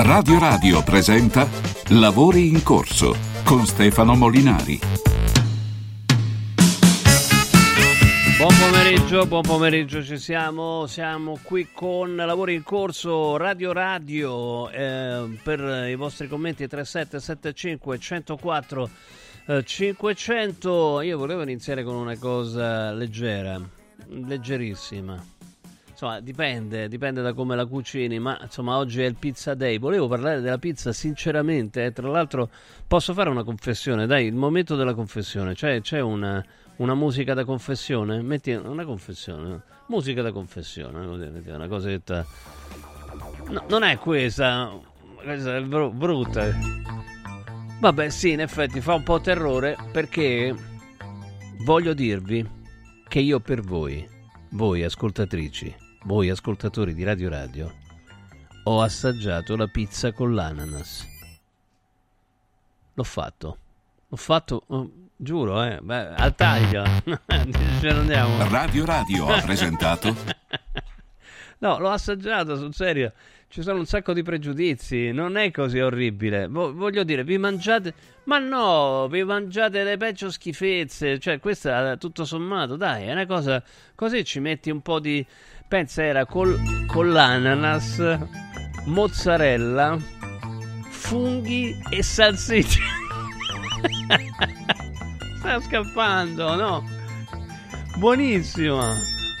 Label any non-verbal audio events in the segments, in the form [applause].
Radio Radio presenta Lavori in corso con Stefano Molinari. Buon pomeriggio, buon pomeriggio, ci siamo, siamo qui con Lavori in corso Radio Radio eh, per i vostri commenti 3775 104 eh, 500. Io volevo iniziare con una cosa leggera, leggerissima insomma, dipende, dipende da come la cucini, ma insomma, oggi è il pizza day. Volevo parlare della pizza sinceramente, eh, tra l'altro posso fare una confessione, dai, il momento della confessione, cioè c'è una, una musica da confessione? Metti una confessione, musica da confessione, una cosetta. No, non è questa, questa è br- brutta. Vabbè, sì, in effetti fa un po' terrore perché voglio dirvi che io per voi, voi ascoltatrici, voi ascoltatori di Radio Radio, ho assaggiato la pizza con l'ananas. L'ho fatto. L'ho fatto, oh, giuro, eh. Beh, al taglio. [laughs] Ce andiamo. Radio Radio ha presentato. [laughs] no, l'ho assaggiato, sul serio. Ci sono un sacco di pregiudizi. Non è così orribile. Voglio dire, vi mangiate. Ma no, vi mangiate le peggio schifezze. Cioè, questa tutto sommato, dai, è una cosa. Così ci metti un po' di pensa era col, con l'ananas, mozzarella, funghi e salsiccia. [laughs] Sta scappando, no? Buonissima.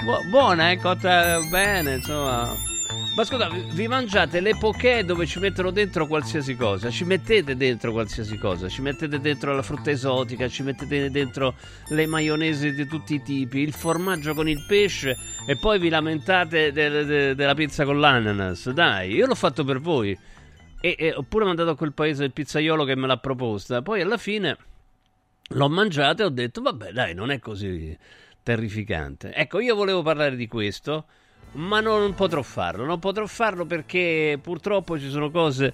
Bu- buona, è cotta bene, insomma. Ma scusa, vi mangiate le poké dove ci mettono dentro qualsiasi cosa? Ci mettete dentro qualsiasi cosa? Ci mettete dentro la frutta esotica, ci mettete dentro le maionesi di tutti i tipi, il formaggio con il pesce e poi vi lamentate de- de- della pizza con l'ananas. Dai, io l'ho fatto per voi. E, e ho pure mandato a quel paese il pizzaiolo che me l'ha proposta. Poi alla fine l'ho mangiata e ho detto, vabbè, dai, non è così terrificante. Ecco, io volevo parlare di questo ma non potrò farlo. Non potrò farlo perché purtroppo ci sono cose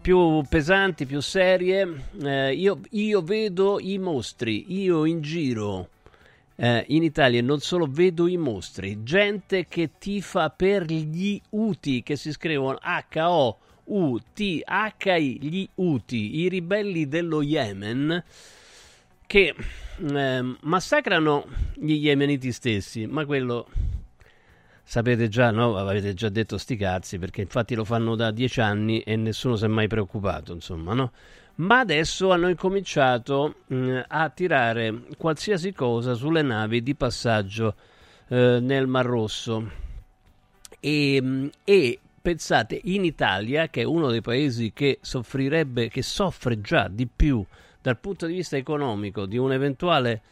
più pesanti, più serie. Eh, io, io, vedo i mostri, io in giro eh, in Italia non solo vedo i mostri, gente che tifa per gli UTI, che si scrivono H-O-U-T-H-I, gli UTI, i ribelli dello Yemen, che eh, massacrano gli yemeniti stessi, ma quello sapete già, no? Avete già detto sti cazzi, perché infatti lo fanno da dieci anni e nessuno si è mai preoccupato, insomma, no? Ma adesso hanno incominciato mh, a tirare qualsiasi cosa sulle navi di passaggio eh, nel Mar Rosso. E, e pensate, in Italia, che è uno dei paesi che soffrirebbe, che soffre già di più dal punto di vista economico di un eventuale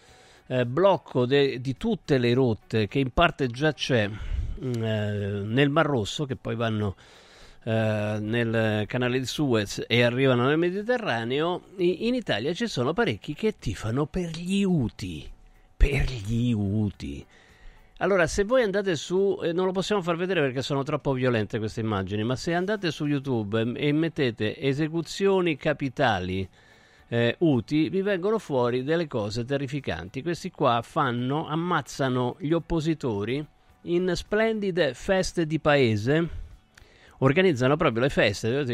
eh, blocco de, di tutte le rotte che in parte già c'è nel Mar Rosso, che poi vanno eh, nel canale di Suez e arrivano nel Mediterraneo, in Italia ci sono parecchi che tifano per gli UTI. Per gli UTI. Allora, se voi andate su, eh, non lo possiamo far vedere perché sono troppo violente queste immagini, ma se andate su YouTube e mettete esecuzioni capitali eh, UTI, vi vengono fuori delle cose terrificanti. Questi qua fanno, ammazzano gli oppositori in splendide feste di paese organizzano proprio le feste,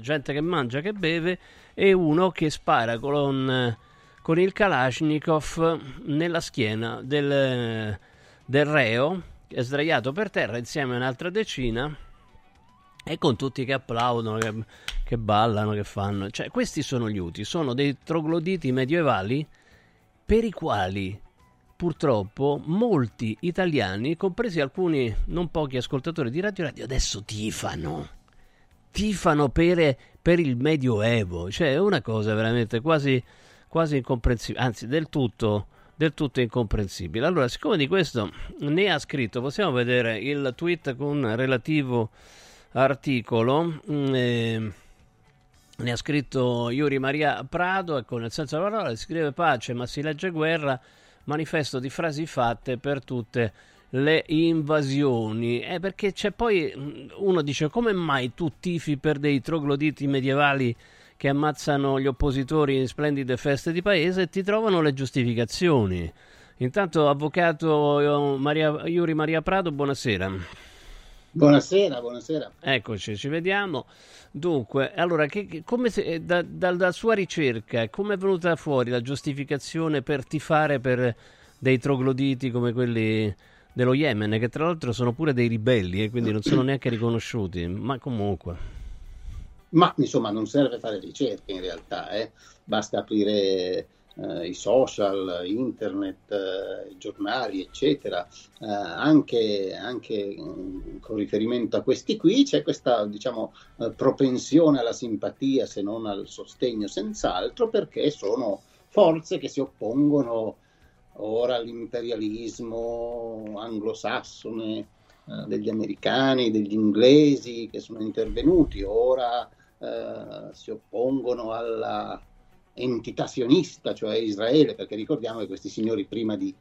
gente che mangia, che beve e uno che spara con, con il Kalashnikov nella schiena del, del reo, che è sdraiato per terra insieme a un'altra decina e con tutti che applaudono, che, che ballano, che fanno. Cioè, questi sono gli Uti, sono dei trogloditi medievali per i quali purtroppo molti italiani, compresi alcuni non pochi ascoltatori di Radio Radio, adesso tifano. Tifano per, per il Medioevo. Cioè, è una cosa veramente quasi, quasi incomprensibile, anzi, del tutto, del tutto incomprensibile. Allora, siccome di questo ne ha scritto, possiamo vedere il tweet con relativo articolo. Eh, ne ha scritto Yuri Maria Prado, ecco, nel senso della parola, si scrive pace ma si legge guerra manifesto di frasi fatte per tutte le invasioni. Eh, perché c'è poi mm, uno dice come mai tu tifi per dei trogloditi medievali che ammazzano gli oppositori in splendide feste di paese e ti trovano le giustificazioni. Intanto, avvocato eh, Maria, Iuri Maria Prado, buonasera. Buonasera, buonasera. Eccoci, ci vediamo. Dunque, allora, che, come se, eh, da, da, dalla sua ricerca, come è venuta fuori la giustificazione per tifare per dei trogloditi come quelli dello Yemen, che tra l'altro sono pure dei ribelli e quindi non sono neanche riconosciuti, ma comunque. Ma insomma non serve fare ricerche in realtà, eh? basta aprire eh, i social, internet, eh, giornali, eccetera. Eh, anche, anche mm, con riferimento a questi qui c'è questa diciamo, eh, propensione alla simpatia, se non al sostegno, senz'altro, perché sono forze che si oppongono ora all'imperialismo anglosassone eh, degli americani, degli inglesi che sono intervenuti, ora eh, si oppongono alla entità sionista, cioè Israele, perché ricordiamo che questi signori prima di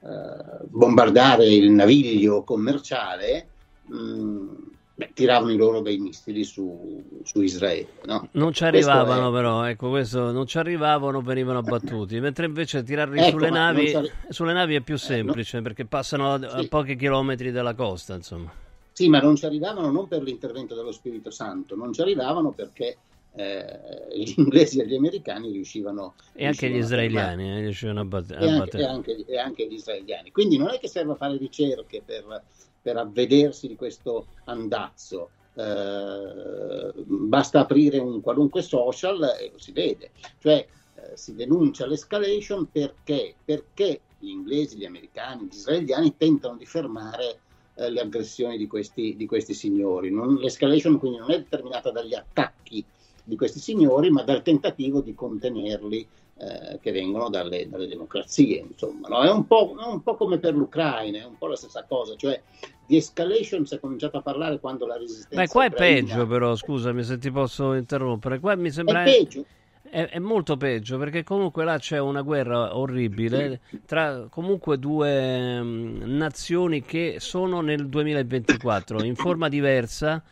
eh, bombardare il naviglio commerciale mh, mm, beh, tiravano i loro bei missili su, su Israele. No? Non ci arrivavano è... però, ecco, questo, non ci arrivavano, venivano abbattuti, mentre invece tirarli ecco, sulle, navi, sulle, navi, è più semplice eh, no? perché passano a, a pochi chilometri dalla costa, insomma. Sì, ma non ci arrivavano non per l'intervento dello Spirito Santo, non ci arrivavano perché eh, gli [laughs] inglesi e gli americani riuscivano e anche gli israeliani eh, riuscivano a, bat- a battere e anche, e anche, gli israeliani. Quindi non è che serva fare ricerche per, per avvedersi di questo andazzo. Eh, basta aprire un qualunque social e lo si vede. Cioè eh, si denuncia l'escalation perché perché gli inglesi, gli americani, gli israeliani tentano di fermare eh, le aggressioni di questi, di questi signori. Non, l'escalation quindi non è determinata dagli attacchi di questi signori, ma dal tentativo di contenerli eh, che vengono dalle, dalle democrazie. Insomma, no? è, un è, un po', come per l'Ucraina, è un po' la stessa cosa. Cioè, di escalation si è cominciato a parlare quando la resistenza. Beh, qua è peggio, però, scusami se ti posso interrompere. Qua mi sembra. È peggio. È, è, molto peggio perché comunque là c'è una guerra orribile tra comunque due nazioni che sono nel 2024 in forma diversa.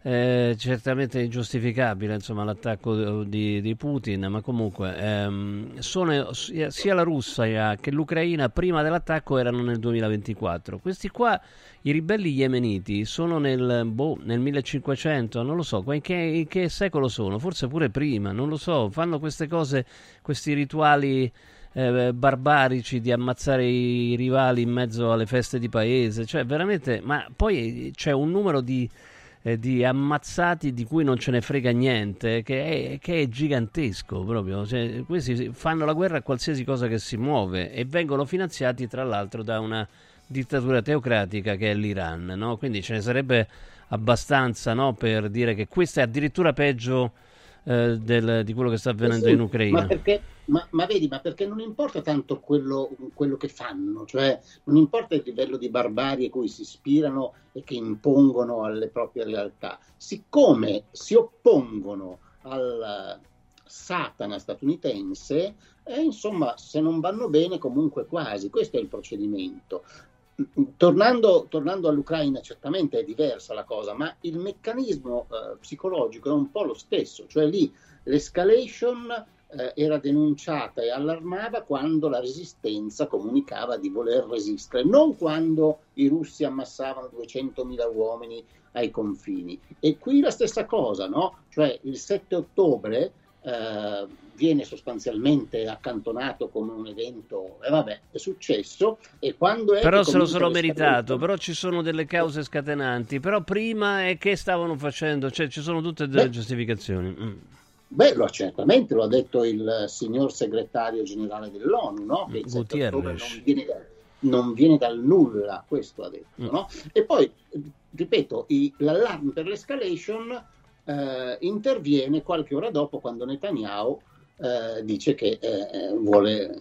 Eh, certamente ingiustificabile insomma, l'attacco di, di, Putin, ma comunque ehm, sono, sia la Russia che l'Ucraina prima dell'attacco erano nel 2024. Questi qua, i ribelli yemeniti, sono nel, boh, nel 1500, non lo so, in che, in che secolo sono? Forse pure prima, non lo so, fanno queste cose, questi rituali eh, barbarici di ammazzare i rivali in mezzo alle feste di paese, cioè veramente, ma poi c'è un numero di eh, di ammazzati di cui non ce ne frega niente, che è, che è gigantesco proprio. Cioè, questi fanno la guerra a qualsiasi cosa che si muove e vengono finanziati tra l'altro da una dittatura teocratica che è l'Iran. No? Quindi ce ne sarebbe abbastanza no, per dire che questo è addirittura peggio eh, del, di quello che sta avvenendo sì, in Ucraina. Ma, perché, ma, ma, vedi, ma perché non importa tanto quello, quello, che fanno, cioè non importa il livello di barbarie cui si ispirano e che impongono alle proprie realtà, siccome si oppongono al Satana statunitense, eh, insomma, se non vanno bene, comunque quasi. Questo è il procedimento. Tornando, tornando, all'Ucraina, certamente è diversa la cosa, ma il meccanismo eh, psicologico è un po' lo stesso, cioè lì l'escalation eh, era denunciata e allarmava quando la resistenza comunicava di voler resistere, non quando i russi ammassavano 200.000 uomini ai confini. E qui la stessa cosa, no? Cioè il 7 ottobre eh, viene sostanzialmente accantonato come un evento e vabbè è successo e quando è però se lo sono meritato però ci sono delle cause scatenanti però prima è che stavano facendo cioè ci sono tutte delle Beh, giustificazioni mm. Beh, lo, certamente lo ha detto il signor segretario generale dell'ONU, no? che il non non viene, dal nulla, questo ha detto. Mm. No? E poi, ripeto, i, l'allarme per l'escalation eh, interviene qualche ora dopo quando Netanyahu eh, dice che eh, vuole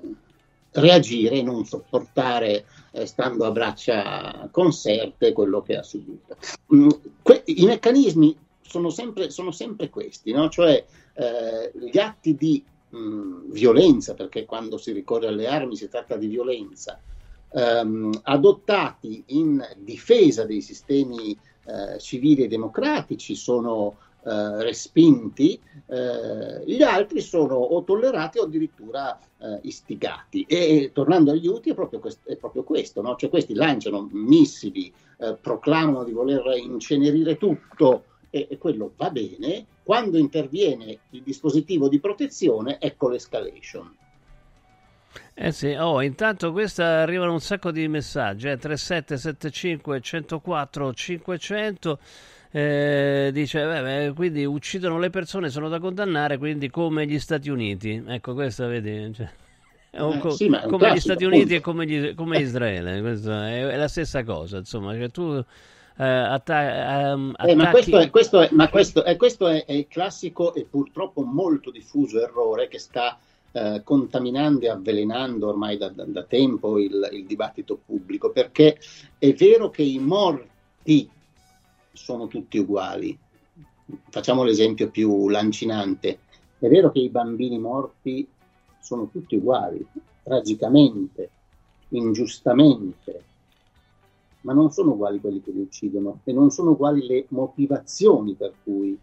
reagire e non sopportare eh, stando a braccia conserte quello che ha subito. Mm, que- I meccanismi sono sempre, sono sempre questi, no? cioè eh, gli atti di mh, mm, violenza, perché quando si ricorre alle armi si tratta di violenza, ehm, adottati in difesa dei sistemi eh, civili e democratici sono eh, respinti, eh, gli altri sono o tollerati o addirittura eh, istigati. E tornando agli UTI è proprio, quest- è proprio questo, no? cioè questi lanciano missili, eh, proclamano di voler incenerire tutto e, e quello va bene, quando interviene il dispositivo di protezione ecco l'escalation. Eh sì, oh, intanto questa arrivano un sacco di messaggi, eh, 3775 104 500 eh, dice, beh, quindi uccidono le persone, sono da condannare, quindi come gli Stati Uniti. Ecco, questo vedi... Cioè, [laughs] eh, co- sì, come classico, gli Stati Uniti appunto. e come, gli, come Israele, è, è, la stessa cosa, insomma, cioè tu... Uh, atta- um, eh, ma questo, è, questo, è, ma questo, è, questo è, il classico e purtroppo molto diffuso errore che sta uh, contaminando e avvelenando ormai da, da, da tempo il, il, dibattito pubblico, perché è vero che i morti sono tutti uguali. Facciamo l'esempio più lancinante. È vero che i bambini morti sono tutti uguali, tragicamente, ingiustamente, ma non sono uguali quelli che li uccidono e non sono uguali le motivazioni per cui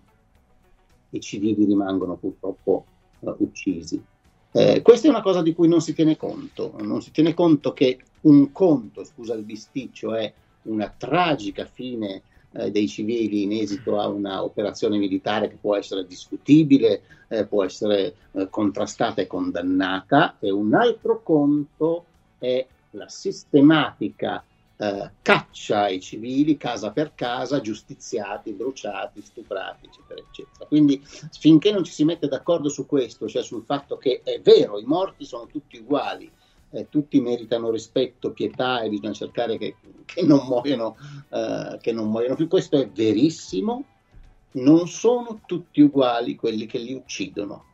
i civili rimangono purtroppo uh, uccisi. Eh, questa è una cosa di cui non si tiene conto, non si tiene conto che un conto, scusa il bisticcio, è una tragica fine eh, dei civili in esito a un'operazione militare che può essere discutibile, eh, può essere eh, contrastata e condannata, e un altro conto è la sistematica eh, caccia ai civili casa per casa, giustiziati, bruciati, stuprati, eccetera, eccetera. Quindi finché non ci si mette d'accordo su questo, cioè sul fatto che è vero, i morti sono tutti uguali, eh, tutti meritano rispetto, pietà e bisogna cercare che, che, non muoiano, eh, che non muoiano più. Questo è verissimo, non sono tutti uguali quelli che li uccidono.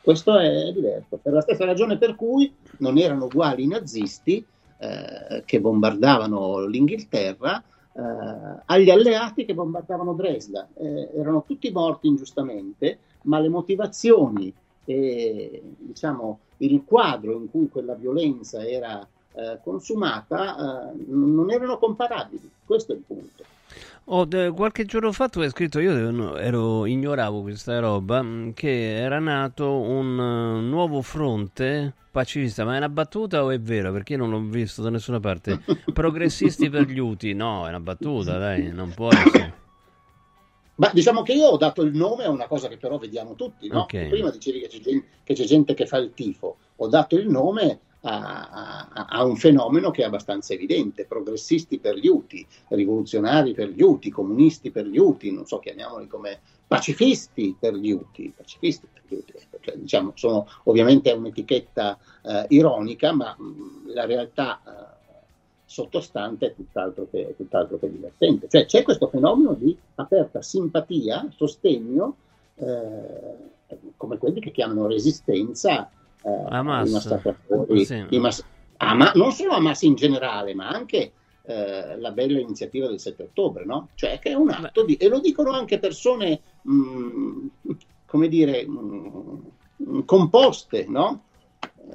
Questo è diverso, per la stessa ragione per cui non erano uguali i nazisti eh, che bombardavano l'Inghilterra eh, agli alleati che bombardavano Dresda. Eh, erano tutti morti ingiustamente, ma le motivazioni e diciamo, il quadro in cui quella violenza era eh, consumata eh, non erano comparabili. Questo è il punto. Oh, de, qualche giorno fa tu hai scritto, io ero, ignoravo questa roba, mm, che era nato un uh, nuovo fronte pacifista, ma è una battuta o è vero? Perché io non l'ho visto da nessuna parte. [laughs] Progressisti per gli UTI, no, è una battuta, dai, non può essere. Ma diciamo che io ho dato il nome a una cosa che però vediamo tutti, no? okay. Prima dicevi che c'è, gente, che c'è, gente, che fa il tifo, ho dato il nome a, a, a, un fenomeno che è abbastanza evidente, progressisti per gli UTI, rivoluzionari per gli UTI, comunisti per gli UTI, non so, chiamiamoli come pacifisti per gli UTI, pacifisti per gli UTI. Cioè, diciamo, sono, ovviamente è un'etichetta eh, ironica, ma mh, la realtà... Eh, sottostante è tutt'altro che, tutt'altro che divertente. Cioè c'è questo fenomeno di aperta simpatia, sostegno, eh, come quelli che chiamano resistenza eh, Hamas. Massacratori, sì. Mas- Hamas, non solo Hamas in generale, ma anche eh, la bella iniziativa del 7 ottobre, no? Cioè che è un atto di... e lo dicono anche persone, mh, mm, come dire, mh, mm, composte, no?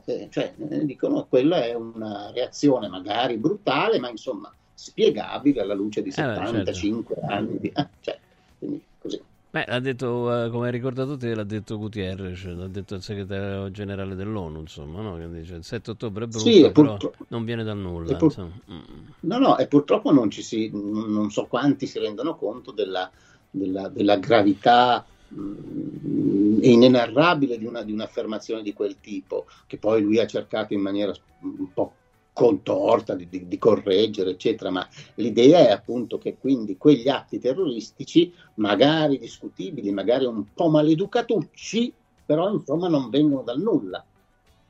Eh, cioè, eh, dicono quella è una reazione magari brutale, ma insomma spiegabile alla luce di 75 eh, certo. anni. Di, eh, cioè, quindi così. Beh, l'ha detto, uh, come hai ricordato te, l'ha detto Gutierrez, cioè, l'ha detto il segretario generale dell'ONU, insomma, no? che dice il 7 ottobre è brutto, sì, però non viene da nulla. Pur... Mm. No, no, e purtroppo non, ci si, non so quanti si rendono conto della, della, della gravità mh, inenarrabile di, una, di un'affermazione di quel tipo, che poi lui ha cercato in maniera un po' contorta di, di, di, correggere, eccetera, ma l'idea è appunto che quindi quegli atti terroristici, magari discutibili, magari un po' maleducatucci, però insomma non vengono dal nulla.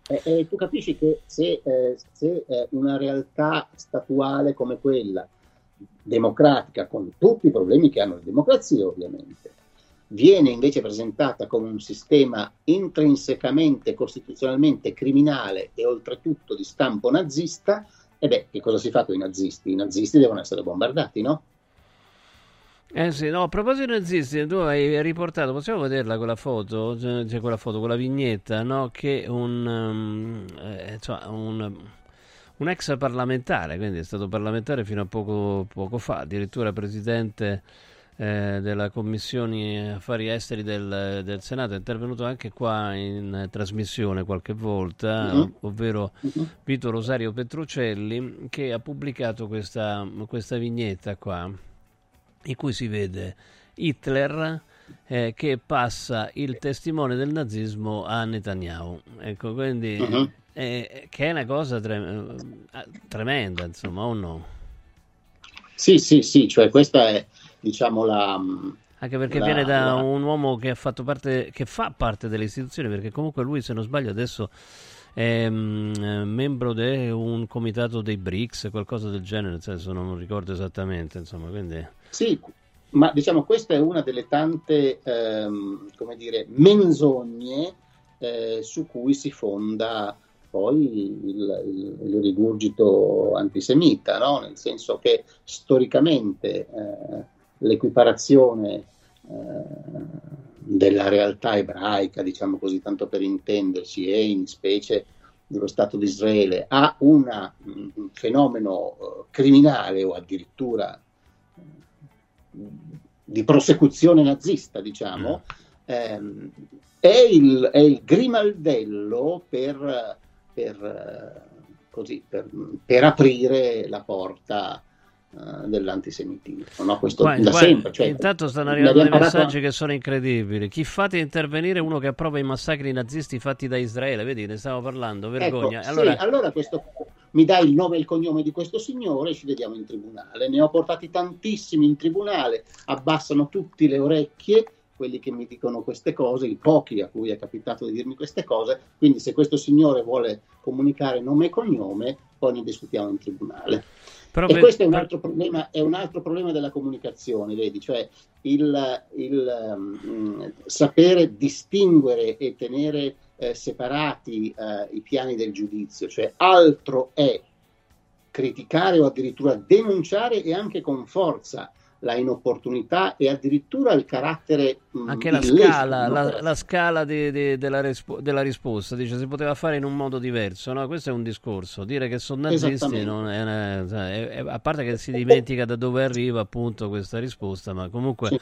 E, e tu capisci che se, eh, se eh, una realtà statuale come quella, democratica, con tutti i problemi che hanno le democrazie ovviamente, viene invece presentata come un sistema intrinsecamente, costituzionalmente criminale e oltretutto di stampo nazista, e beh, che cosa si fa con i nazisti? I nazisti devono essere bombardati, no? Eh sì, no, a proposito dei nazisti, tu hai riportato, possiamo vederla quella foto, cioè quella foto, quella vignetta, no? Che un, um, cioè un, un, ex parlamentare, quindi è stato parlamentare fino a poco, poco fa, addirittura presidente eh, della Commissione Affari Esteri del, del, Senato, è intervenuto anche qua in eh, trasmissione qualche volta, uh-huh. ovvero uh-huh. Vito Rosario Petrucelli, che ha pubblicato questa, questa vignetta qua, in cui si vede Hitler eh, che passa il testimone del nazismo a Netanyahu. Ecco, quindi... Uh-huh. Eh, che è una cosa tre- eh, tremenda, insomma, o no? Sì, sì, sì, cioè questa è diciamo la... Anche perché la, viene da la... un uomo che, ha fatto parte, che fa parte delle istituzioni, perché comunque lui, se non sbaglio, adesso è um, membro di un comitato dei BRICS, qualcosa del genere, nel senso non ricordo esattamente, insomma, quindi... Sì, ma diciamo questa è una delle tante, ehm, come dire, menzogne eh, su cui si fonda poi il, il, il rigurgito antisemita, no? nel senso che storicamente eh, l'equiparazione eh, della realtà ebraica, diciamo così, tanto per intenderci, e in specie dello Stato di Israele, a una, un fenomeno eh, criminale o addirittura di prosecuzione nazista, diciamo, mm. ehm, è, il, è, il, grimaldello per, per, così, per, per aprire la porta uh, dell'antisemitismo. No? Questo guarda, da guarda, sempre. Cioè, intanto stanno arrivando dei messaggi che sono incredibili. Chi fate intervenire uno che approva i massacri nazisti fatti da Israele? Vedi, ne stavo parlando, vergogna. Ecco, allora, sì, allora questo, mi dai il nome e il cognome di questo signore e ci vediamo in tribunale. Ne ho portati tantissimi in tribunale, abbassano tutti le orecchie quelli che mi dicono queste cose, i pochi a cui è capitato di dirmi queste cose, quindi se questo signore vuole comunicare nome e cognome, poi ne discutiamo in tribunale. Però e questo è un, altro problema, è un altro problema della comunicazione, vedi, cioè il, il um, sapere distinguere e tenere eh, separati eh, i piani del giudizio, cioè altro è criticare o addirittura denunciare e anche con forza la inopportunità e addirittura il carattere mm, anche la scala, la, la scala di, di, della, rispo- della, risposta dice si poteva fare in un modo diverso no? questo è un discorso dire che sono nazisti non è, una, è, è, a parte che si dimentica da dove arriva appunto questa risposta ma comunque sì.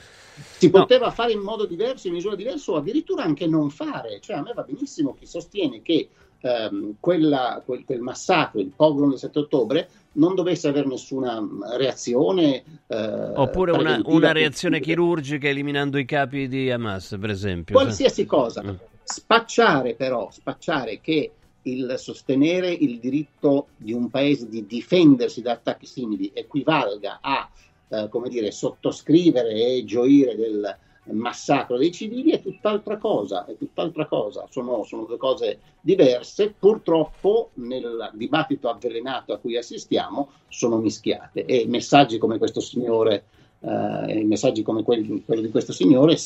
si no. poteva fare in modo diverso in misura diversa o addirittura anche non fare cioè a me va benissimo chi sostiene che ehm, quella, quel, quel, massacro, il pogrom del 7 ottobre, non dovesse avere nessuna reazione. Eh, Oppure una, una, reazione chirurgica eliminando i capi di Hamas, per esempio. Qualsiasi cosa. Mm. Spacciare però, spacciare che il sostenere il diritto di un paese di difendersi da attacchi simili equivalga a, eh, come dire, sottoscrivere e gioire del, massacro dei civili è tutt'altra cosa, è tutt'altra cosa. Sono, sono, due cose diverse, purtroppo nel dibattito avvelenato a cui assistiamo sono mischiate e messaggi come questo signore, eh, messaggi come quelli, quello di questo signore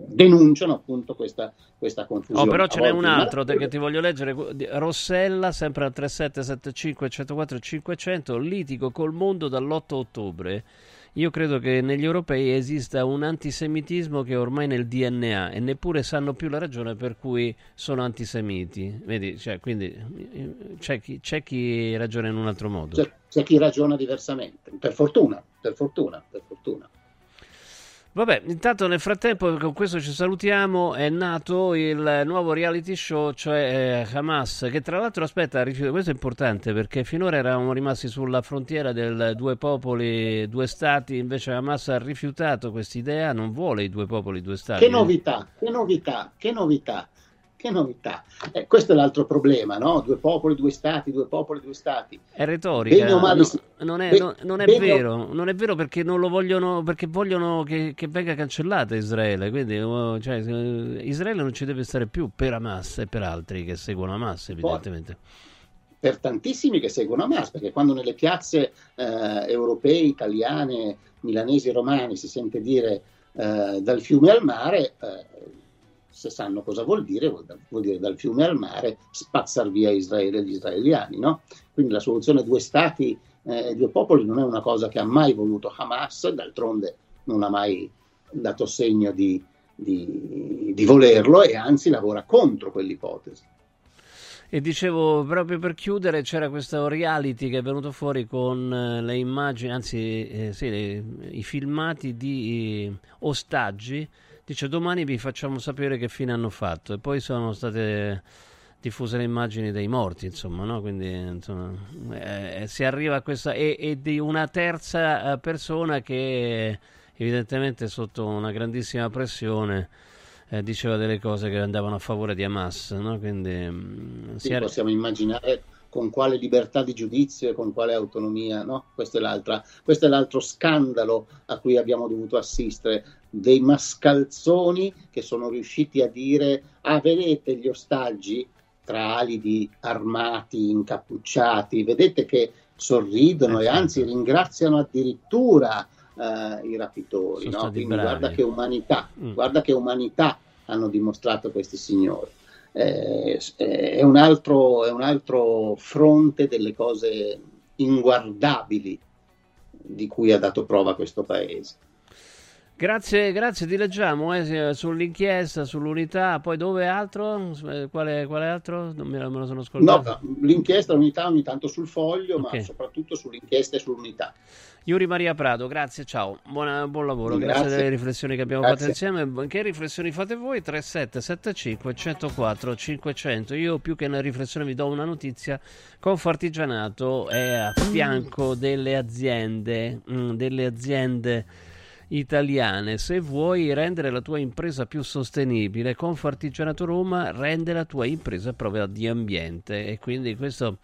denunciano appunto questa, questa confusione. Oh, però ce n'è un altro che ti voglio leggere, Rossella, sempre al 3775 104 500, litigo col mondo dall'8 ottobre io credo che negli europei esista un antisemitismo che è ormai nel DNA e neppure sanno più la ragione per cui sono antisemiti. Vedi, cioè, quindi c'è chi, c'è chi, ragiona in un altro modo. C'è, c'è chi ragiona diversamente, per fortuna, per fortuna, per fortuna. Vabbè, intanto nel frattempo, con questo ci salutiamo, è nato il nuovo reality show, cioè eh, Hamas, che tra l'altro, aspetta, questo è importante perché finora eravamo rimasti sulla frontiera del due popoli, due stati, invece Hamas ha rifiutato questa idea, non vuole i due popoli, due stati. Che novità, che novità, che novità. Che novità. Eh, questo è l'altro problema, no? Due popoli, due stati, due popoli, due stati. È retorica. No, non, è, ben, non, è vero, non è vero perché non lo vogliono, perché vogliono che, che venga cancellata Israele. Quindi oh, cioè, Israele non ci deve stare più per Hamas e per altri che seguono Hamas, evidentemente. per tantissimi che seguono Hamas, perché quando nelle piazze eh, europee, italiane, milanesi romane si sente dire eh, dal fiume al mare, eh, se sanno cosa vuol dire, vuol, dire dal fiume al mare spazzar via Israele e gli israeliani. No? Quindi la soluzione due stati eh, due popoli non è una cosa che ha mai voluto Hamas, d'altronde non ha mai dato segno di, di, di volerlo e anzi lavora contro quell'ipotesi. E dicevo, proprio per chiudere, c'era questo reality che è venuto fuori con eh, le immagini, anzi, eh, sì, le, i filmati di eh, ostaggi. Dice domani vi facciamo sapere che fine hanno fatto. E poi sono state diffuse le immagini dei morti, insomma, no? Quindi insomma, eh, si arriva a questa. E, e di una terza eh, persona che evidentemente sotto una grandissima pressione eh, diceva delle cose che andavano a favore di Hamas. No? Quindi, mh, mm, sì, era... possiamo immaginare con quale libertà di giudizio e con quale autonomia. No? Questo, è questo è l'altro scandalo a cui abbiamo dovuto assistere, dei mascalzoni che sono riusciti a dire, ah vedete gli ostaggi tra alidi armati, incappucciati, vedete che sorridono e certo. anzi ringraziano addirittura uh, i rapitori. No? Quindi bravi. guarda che umanità, mm. guarda che umanità hanno dimostrato questi signori. Eh, è, un altro, è un altro fronte delle cose inguardabili di cui ha dato prova questo paese. Grazie, grazie, ti leggiamo eh, sull'inchiesta, sull'unità, poi dove altro? Quale, quale altro? Non me, lo sono scordato. No, l'inchiesta, l'unità ogni tanto sul foglio, okay. ma soprattutto sull'inchiesta e sull'unità. Yuri Maria Prato, grazie, ciao, Buona, buon lavoro, grazie. grazie. delle riflessioni che abbiamo grazie. fatto insieme. Che riflessioni fate voi? 3775 104 500. Io più che una riflessione vi do una notizia. Confartigianato è a fianco delle aziende, mh, delle aziende italiane. Se vuoi rendere la tua impresa più sostenibile, Confartigianato Roma rende la tua impresa proprio di ambiente e quindi questo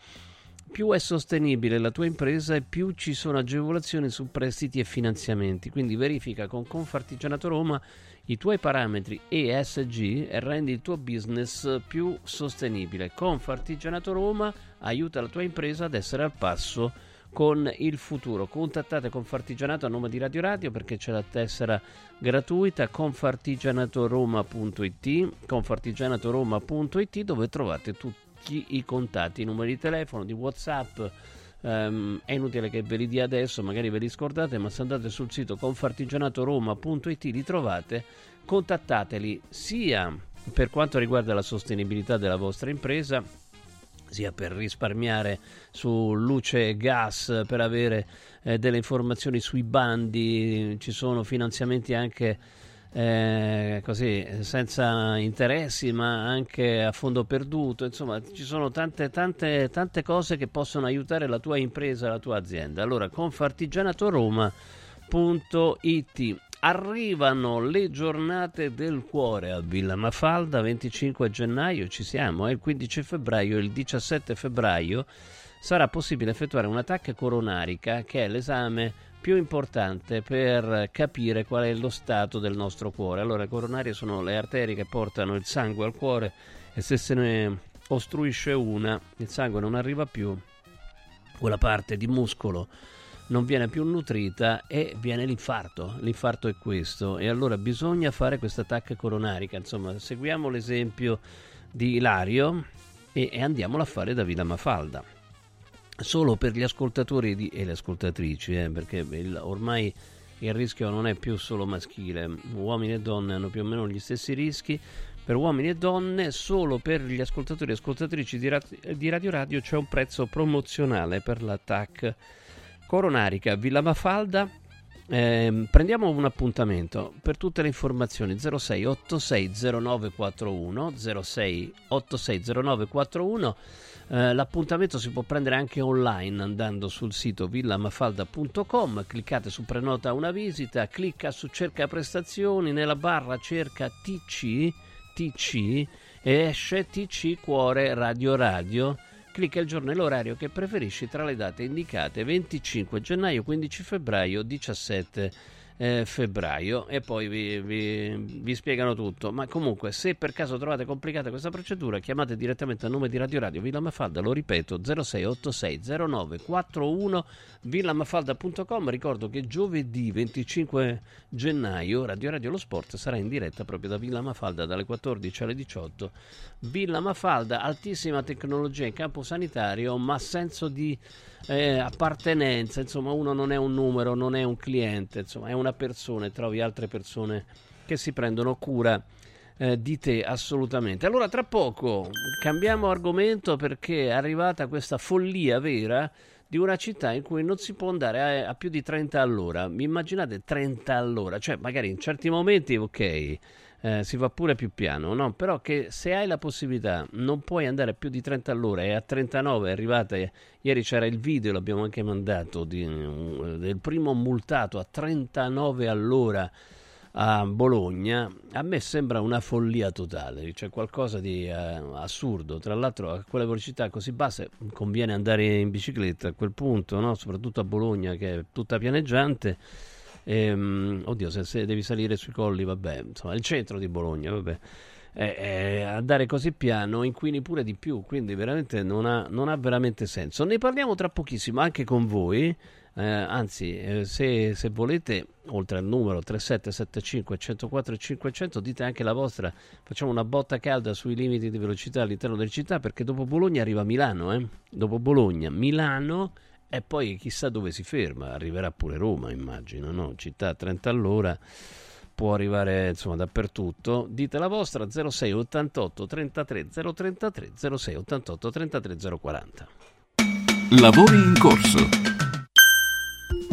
più è sostenibile la tua impresa e più ci sono agevolazioni su prestiti e finanziamenti. Quindi verifica con Confartigianato Roma i tuoi parametri ESG e rendi il tuo business più sostenibile. Confartigianato Roma aiuta la tua impresa ad essere al passo con il futuro. Contattate Confartigianato a nome di Radio Radio perché c'è la tessera gratuita confartigianatoroma.it confartigianatoroma.it dove trovate tutti i contatti, i numeri di telefono, di Whatsapp. Um, è inutile che ve li dia adesso, magari ve li scordate, ma se andate sul sito confartigianatoroma.it li trovate, contattateli sia per quanto riguarda la sostenibilità della vostra impresa, sia per risparmiare su luce e gas, per avere eh, delle informazioni sui bandi, ci sono finanziamenti anche eh, così senza interessi ma anche a fondo perduto. Insomma ci sono tante tante tante cose che possono aiutare la tua impresa la tua azienda. Allora confartigianatoroma.it arrivano le giornate del cuore a Villa Mafalda 25 gennaio ci siamo eh, il 15 febbraio e il 17 febbraio sarà possibile effettuare un'attacca coronarica che è l'esame più importante per capire qual è lo stato del nostro cuore. Allora, le coronarie sono le arterie che portano il sangue al cuore e se se ne ostruisce una, il sangue non arriva più, quella parte di muscolo non viene più nutrita e viene l'infarto. L'infarto è questo e allora bisogna fare questa attacca coronarica. Insomma, seguiamo l'esempio di Ilario e, e andiamolo a fare da Villa Mafalda solo per gli ascoltatori di, e le ascoltatrici, eh, perché il, ormai il rischio non è più solo maschile, uomini e donne hanno più o meno gli stessi rischi. Per uomini e donne, solo per gli ascoltatori e ascoltatrici di, di Radio Radio c'è un prezzo promozionale per l'attack coronarica Villa Mafalda. Eh, prendiamo un appuntamento per tutte le informazioni 06 86 0941 06 86 0941 eh, l'appuntamento si può prendere anche online andando sul sito villamafalda.com, cliccate su prenota una visita, clicca su cerca prestazioni, nella barra cerca TC, TC e esce TC Cuore Radio Radio. Clicca il giorno e l'orario che preferisci tra le date indicate 25 gennaio, 15 febbraio, 17 eh, febbraio e poi vi, vi, vi, spiegano tutto. Ma comunque, se per caso trovate complicata questa procedura, chiamate direttamente a nome di Radio Radio Villa Mafalda, lo ripeto 0686 09 41 villamafalda.com. Ricordo che giovedì 25 gennaio Radio Radio Lo Sport sarà in diretta proprio da Villa Mafalda dalle 14 alle 18. Villa Mafalda, altissima tecnologia in campo sanitario, ma senso di eh, appartenenza, insomma uno non è un numero, non è un cliente, insomma è una persona e trovi altre persone che si prendono cura eh, di te assolutamente. Allora, tra poco cambiamo argomento perché è arrivata questa follia vera di una città in cui non si può andare a, a più di 30 all'ora. Mi immaginate 30 all'ora? Cioè, magari in certi momenti, ok eh, si va pure più piano, no? però che se hai la possibilità non puoi andare più di 30 all'ora e a 39 è arrivata, ieri c'era il video, l'abbiamo anche mandato, di, del primo multato a 39 all'ora a Bologna, a me sembra una follia totale, c'è qualcosa di eh, assurdo. Tra l'altro a quelle velocità così basse conviene andare in bicicletta a quel punto, no? soprattutto a Bologna che è tutta pianeggiante Ehm, oddio, se, se, devi salire sui colli, vabbè, insomma, il centro di Bologna, vabbè. Eh, eh, andare così piano inquini pure di più, quindi veramente non ha, non ha veramente senso. Ne parliamo tra pochissimo anche con voi. Eh, anzi, eh, se, se, volete, oltre al numero 3775 104 500, dite anche la vostra. Facciamo una botta calda sui limiti di velocità all'interno delle città, perché dopo Bologna arriva Milano. Eh? Dopo Bologna, Milano e poi chissà dove si ferma, arriverà pure Roma, immagino, no? Città a 30 all'ora, può arrivare insomma dappertutto. Dite la vostra 06 88 33 033 06 88 33 040. Lavori in corso.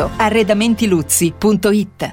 arredamentiluzzi.it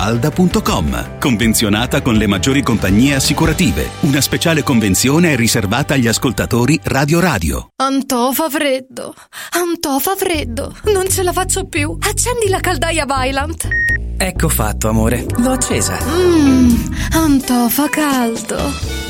falda.com. Convenzionata con le maggiori compagnie assicurative. Una speciale convenzione è riservata agli ascoltatori Radio Radio. Antò fa freddo. Antò fa freddo. Non ce la faccio più. Accendi la caldaia Vylant. Ecco fatto, amore. L'ho accesa. Mmm, Antò fa caldo.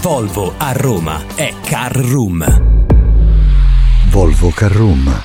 Volvo a Roma è Car Room. Volvo Car Room.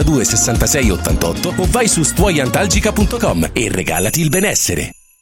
62 66 88 o vai su stuoiantalgica.com e regalati il benessere.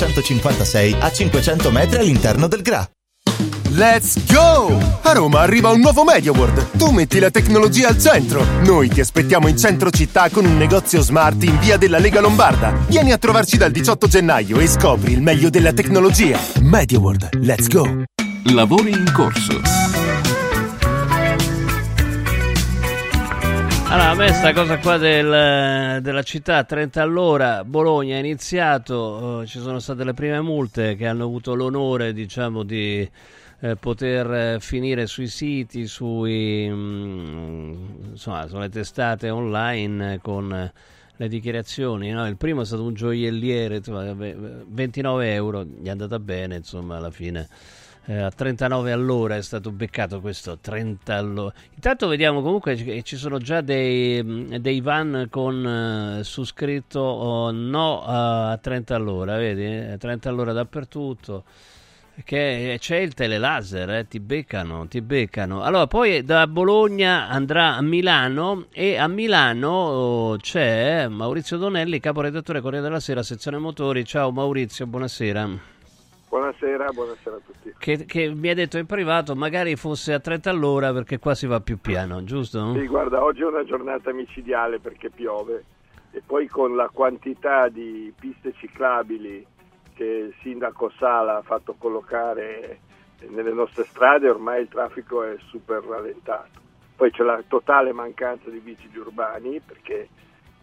956 a 500 metri all'interno del GRA. Let's go! A Roma arriva un nuovo MediaWorld. Tu metti la tecnologia al centro. Noi ti aspettiamo in centro città con un negozio smart in via della Lega Lombarda. Vieni a trovarci dal 18 gennaio e scopri il meglio della tecnologia. MediaWorld, let's go! Lavori in corso. Allora, a me sta cosa qua del, della città 30 all'ora, Bologna è iniziato, eh, ci sono state le prime multe che hanno avuto l'onore, diciamo, di eh, poter eh, finire sui siti, sui, mm, insomma, sulle testate online con le dichiarazioni. No? Il primo è stato un gioielliere, insomma, 29 euro, gli è andata bene, insomma, alla fine eh, a 39 all'ora è stato beccato questo 30 all'ora. Intanto vediamo comunque che ci sono già dei, dei van con uh, su scritto oh, no a 30 all'ora, vedi? 30 all'ora dappertutto. Che c'è il telelaser, eh, ti beccano, ti beccano. Allora, poi da Bologna andrà a Milano e a Milano oh, c'è Maurizio Donelli, caporedattore Corriere della Sera, sezione motori. Ciao Maurizio, buonasera. Buonasera, buonasera a tutti. Che, che, mi ha detto in privato, magari fosse a 30 all'ora perché qua si va più piano, giusto? Sì, guarda, oggi è una giornata micidiale perché piove e poi con la quantità di piste ciclabili che il sindaco Sala ha fatto collocare nelle nostre strade, ormai il traffico è super rallentato. Poi c'è la totale mancanza di vigili urbani perché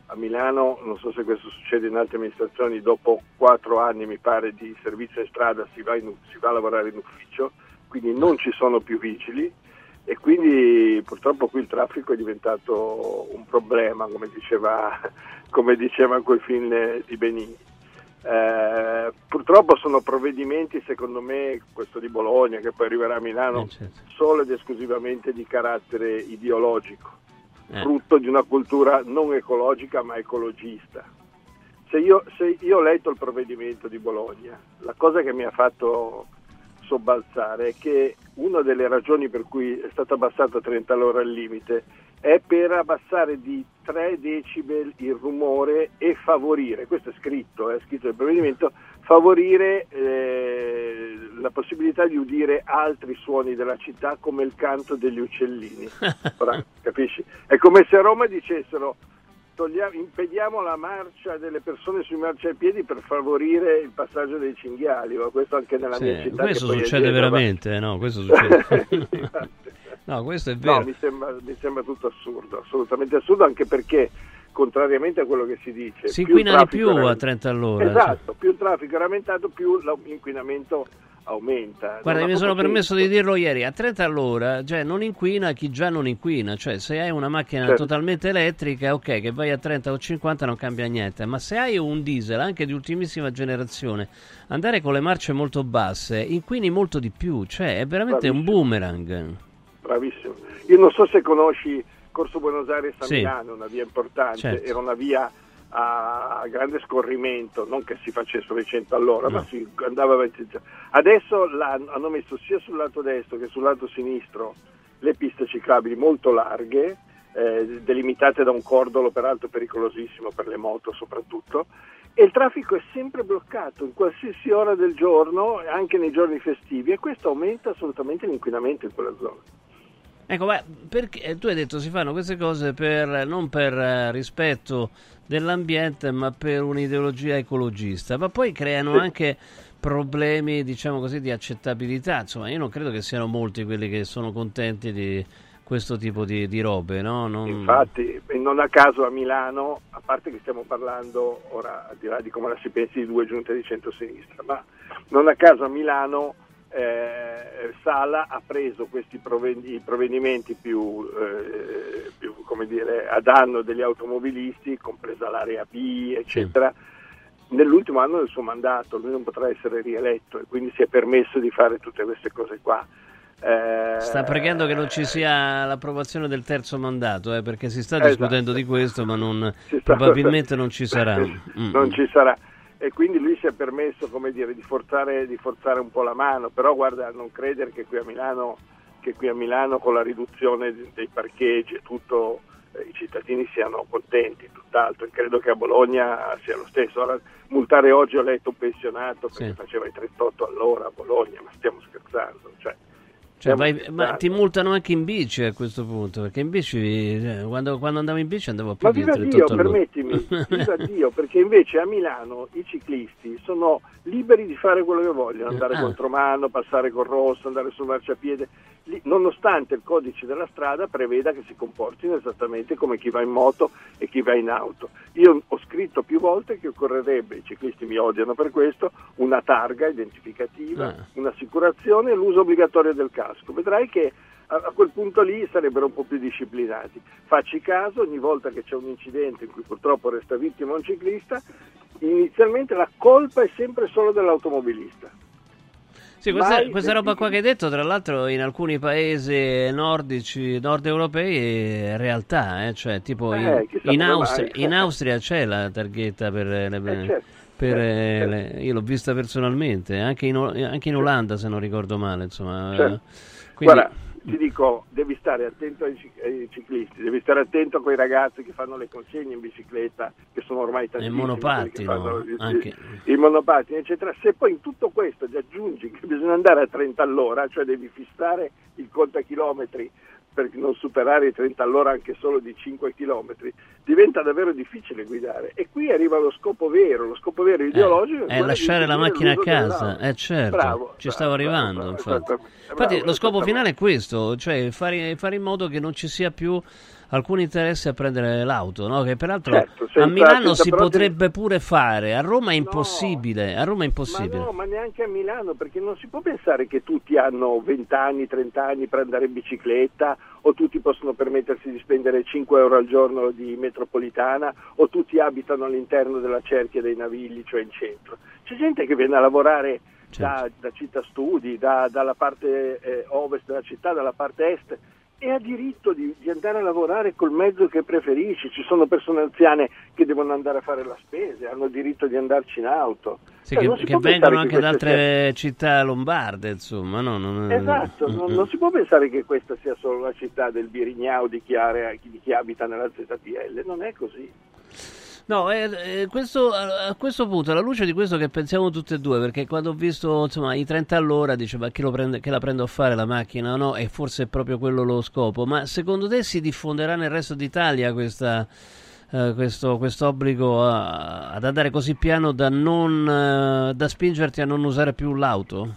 a Milano, non so se questo succede in altre amministrazioni, dopo quattro anni mi pare di servizio in strada si va, in, si va a lavorare in ufficio, quindi non ci sono più vigili e quindi purtroppo qui il traffico è diventato un problema, come diceva, [laughs] come diceva quel film di Benigni. Eh, purtroppo sono provvedimenti, secondo me, questo di Bologna, che poi arriverà a Milano, eh, certo. solo ed esclusivamente di carattere ideologico eh. frutto di una cultura non ecologica ma ecologista. Se io, se io ho letto il provvedimento di Bologna, la cosa che mi ha fatto sobbalzare è che una delle ragioni per cui è stato abbassato a 30 all'ora il limite è per abbassare di 3 decibel il rumore e favorire, questo è scritto, è scritto nel provvedimento, favorire eh, la possibilità di udire altri suoni della città come il canto degli uccellini. [laughs] Ora, capisci? È come se a Roma dicessero togliamo, impediamo la marcia delle persone sui marciapiedi per favorire il passaggio dei cinghiali, ma questo anche nella sì, mia città. Questo succede veramente, ma... no? Questo succede. [laughs] no, questo è vero. No, mi sembra, mi sembra tutto assurdo, assolutamente assurdo, anche perché contrariamente a quello che si dice. Si inquina di più a 30 all'ora. Esatto, cioè. più il traffico è rammentato, più l'inquinamento aumenta. Guarda, mi sono permesso di dirlo ieri, a 30 all'ora cioè, non inquina chi già non inquina, cioè se hai una macchina certo. totalmente elettrica, ok, che vai a 30 o 50 non cambia niente, ma se hai un diesel anche di ultimissima generazione, andare con le marce molto basse inquini molto di più, cioè è veramente Bravissimo. un boomerang. Bravissimo. Io non so se conosci Corso Buenos Aires a sì. Milano, una via importante, certo. era una via a grande scorrimento, non che si facesse 100 all'ora, no. ma si andava avanti. Adesso hanno messo sia sul lato destro che sul lato sinistro le piste ciclabili molto larghe, eh, delimitate da un cordolo peraltro pericolosissimo per le moto soprattutto e il traffico è sempre bloccato in qualsiasi ora del giorno, anche nei giorni festivi e questo aumenta assolutamente l'inquinamento in quella zona. Ecco, ma perché eh, tu hai detto si fanno queste cose per, non per eh, rispetto dell'ambiente, ma per un'ideologia ecologista, ma poi creano anche problemi, diciamo così, di accettabilità. Insomma, io non credo che siano molti quelli che sono contenti di questo tipo di, di robe, no? Non... Infatti, non a caso a Milano, a parte che stiamo parlando ora, di là di come la si pensi, di due giunte di centro-sinistra, ma non a caso a Milano eh, Sala ha preso questi provvedi- provvedimenti più, eh, più dire, a danno degli automobilisti, compresa l'area B, eccetera. Sì. Nell'ultimo anno del suo mandato lui non potrà essere rieletto e quindi si è permesso di fare tutte queste cose qua. Eh, sta pregando che non ci sia l'approvazione del terzo mandato, eh, perché si sta discutendo esatto. di questo, ma non, probabilmente non ci sarà. [laughs] Mm. Non ci sarà. E quindi lui si è permesso dire, di, forzare, di, forzare, un po' la mano, però guarda, non credere che qui a Milano, qui a Milano con la riduzione dei parcheggi e tutto eh, i cittadini siano contenti, tutt'altro. E credo che a Bologna sia lo stesso. Ora, multare oggi ho letto un pensionato perché sì. faceva i 38 all'ora a Bologna, ma stiamo scherzando. Cioè, cioè, vai, ma ti multano anche in bici a questo punto, perché in bici, cioè, quando, quando, andavo in bici andavo più ma viva Dio, permettimi, [laughs] viva Dio, perché invece a Milano i ciclisti sono liberi di fare quello che vogliono, andare ah. contromano, passare col rosso, andare sul marciapiede, nonostante il codice della strada preveda che si comportino esattamente come chi va in moto e chi va in auto. Io ho scritto più volte che occorrerebbe, i ciclisti mi odiano per questo, una targa identificativa, ah. un'assicurazione e l'uso obbligatorio del casco. Vedrai che a quel punto lì sarebbero un po' più disciplinati. Facci caso, ogni volta che c'è un incidente in cui purtroppo resta vittima un ciclista, inizialmente la colpa è sempre solo dell'automobilista. Sì, questa, questa roba qua che hai detto, tra l'altro, in alcuni paesi nordici, nord europei è realtà, eh? cioè tipo in, eh, in, Austria, in, Austria, c'è la targhetta per le... Eh, certo, per certo, le, certo. io l'ho vista personalmente, anche in, anche in Olanda se non ricordo male, insomma. Certo. Quindi, Guarda, ti dico, devi stare attento ai, ciclisti, devi stare attento a quei ragazzi che fanno le consegne in bicicletta, che sono ormai tantissimi. I monopattino, anche. I monopattini, eccetera. Se poi in tutto questo ti aggiungi che bisogna andare a 30 all'ora, cioè devi fissare il contachilometri per non superare i 30 all'ora anche solo di 5 km, diventa davvero difficile guidare. E qui arriva lo scopo vero, lo scopo vero eh, ideologico. Eh, è lasciare la macchina a casa, eh certo, bravo, ci bravo, stavo arrivando bravo, infatti. infatti lo scopo finale è questo, cioè fare, fare in modo che non ci sia più alcun interesse a prendere l'auto, no? che peraltro certo, senza, a Milano si potrebbe pure fare, a Roma è impossibile, no, a Roma è impossibile. Ma no, ma neanche a Milano, perché non si può pensare che tutti hanno 20 anni, 30 anni per andare in bicicletta o tutti possono permettersi di spendere 5 euro al giorno di metropolitana o tutti abitano all'interno della cerchia dei Navigli, cioè in centro. C'è gente che viene a lavorare certo. da, da, città studi, da, dalla parte eh, ovest della città, dalla parte est e ha diritto di, di, andare a lavorare col mezzo che preferisci. Ci sono persone anziane che devono andare a fare la spesa, hanno diritto di andarci in auto. Sì, cioè, che, che vengono anche da altre sia... città lombarde, insomma. No, non... Esatto, mm, non, mm. non, si può pensare che questa sia solo la città del Birignau di chi, area, di chi abita nella ZTL, non è così. No, eh, eh, questo, a questo punto, alla luce di questo che pensiamo tutti e due, perché quando ho visto insomma, i 30 all'ora, diceva chi, prende, che la prendo a fare la macchina, no? E forse è proprio quello lo scopo. Ma secondo te si diffonderà nel resto d'Italia questa, eh, questo obbligo ad andare così piano da, non, eh, da spingerti a non usare più l'auto?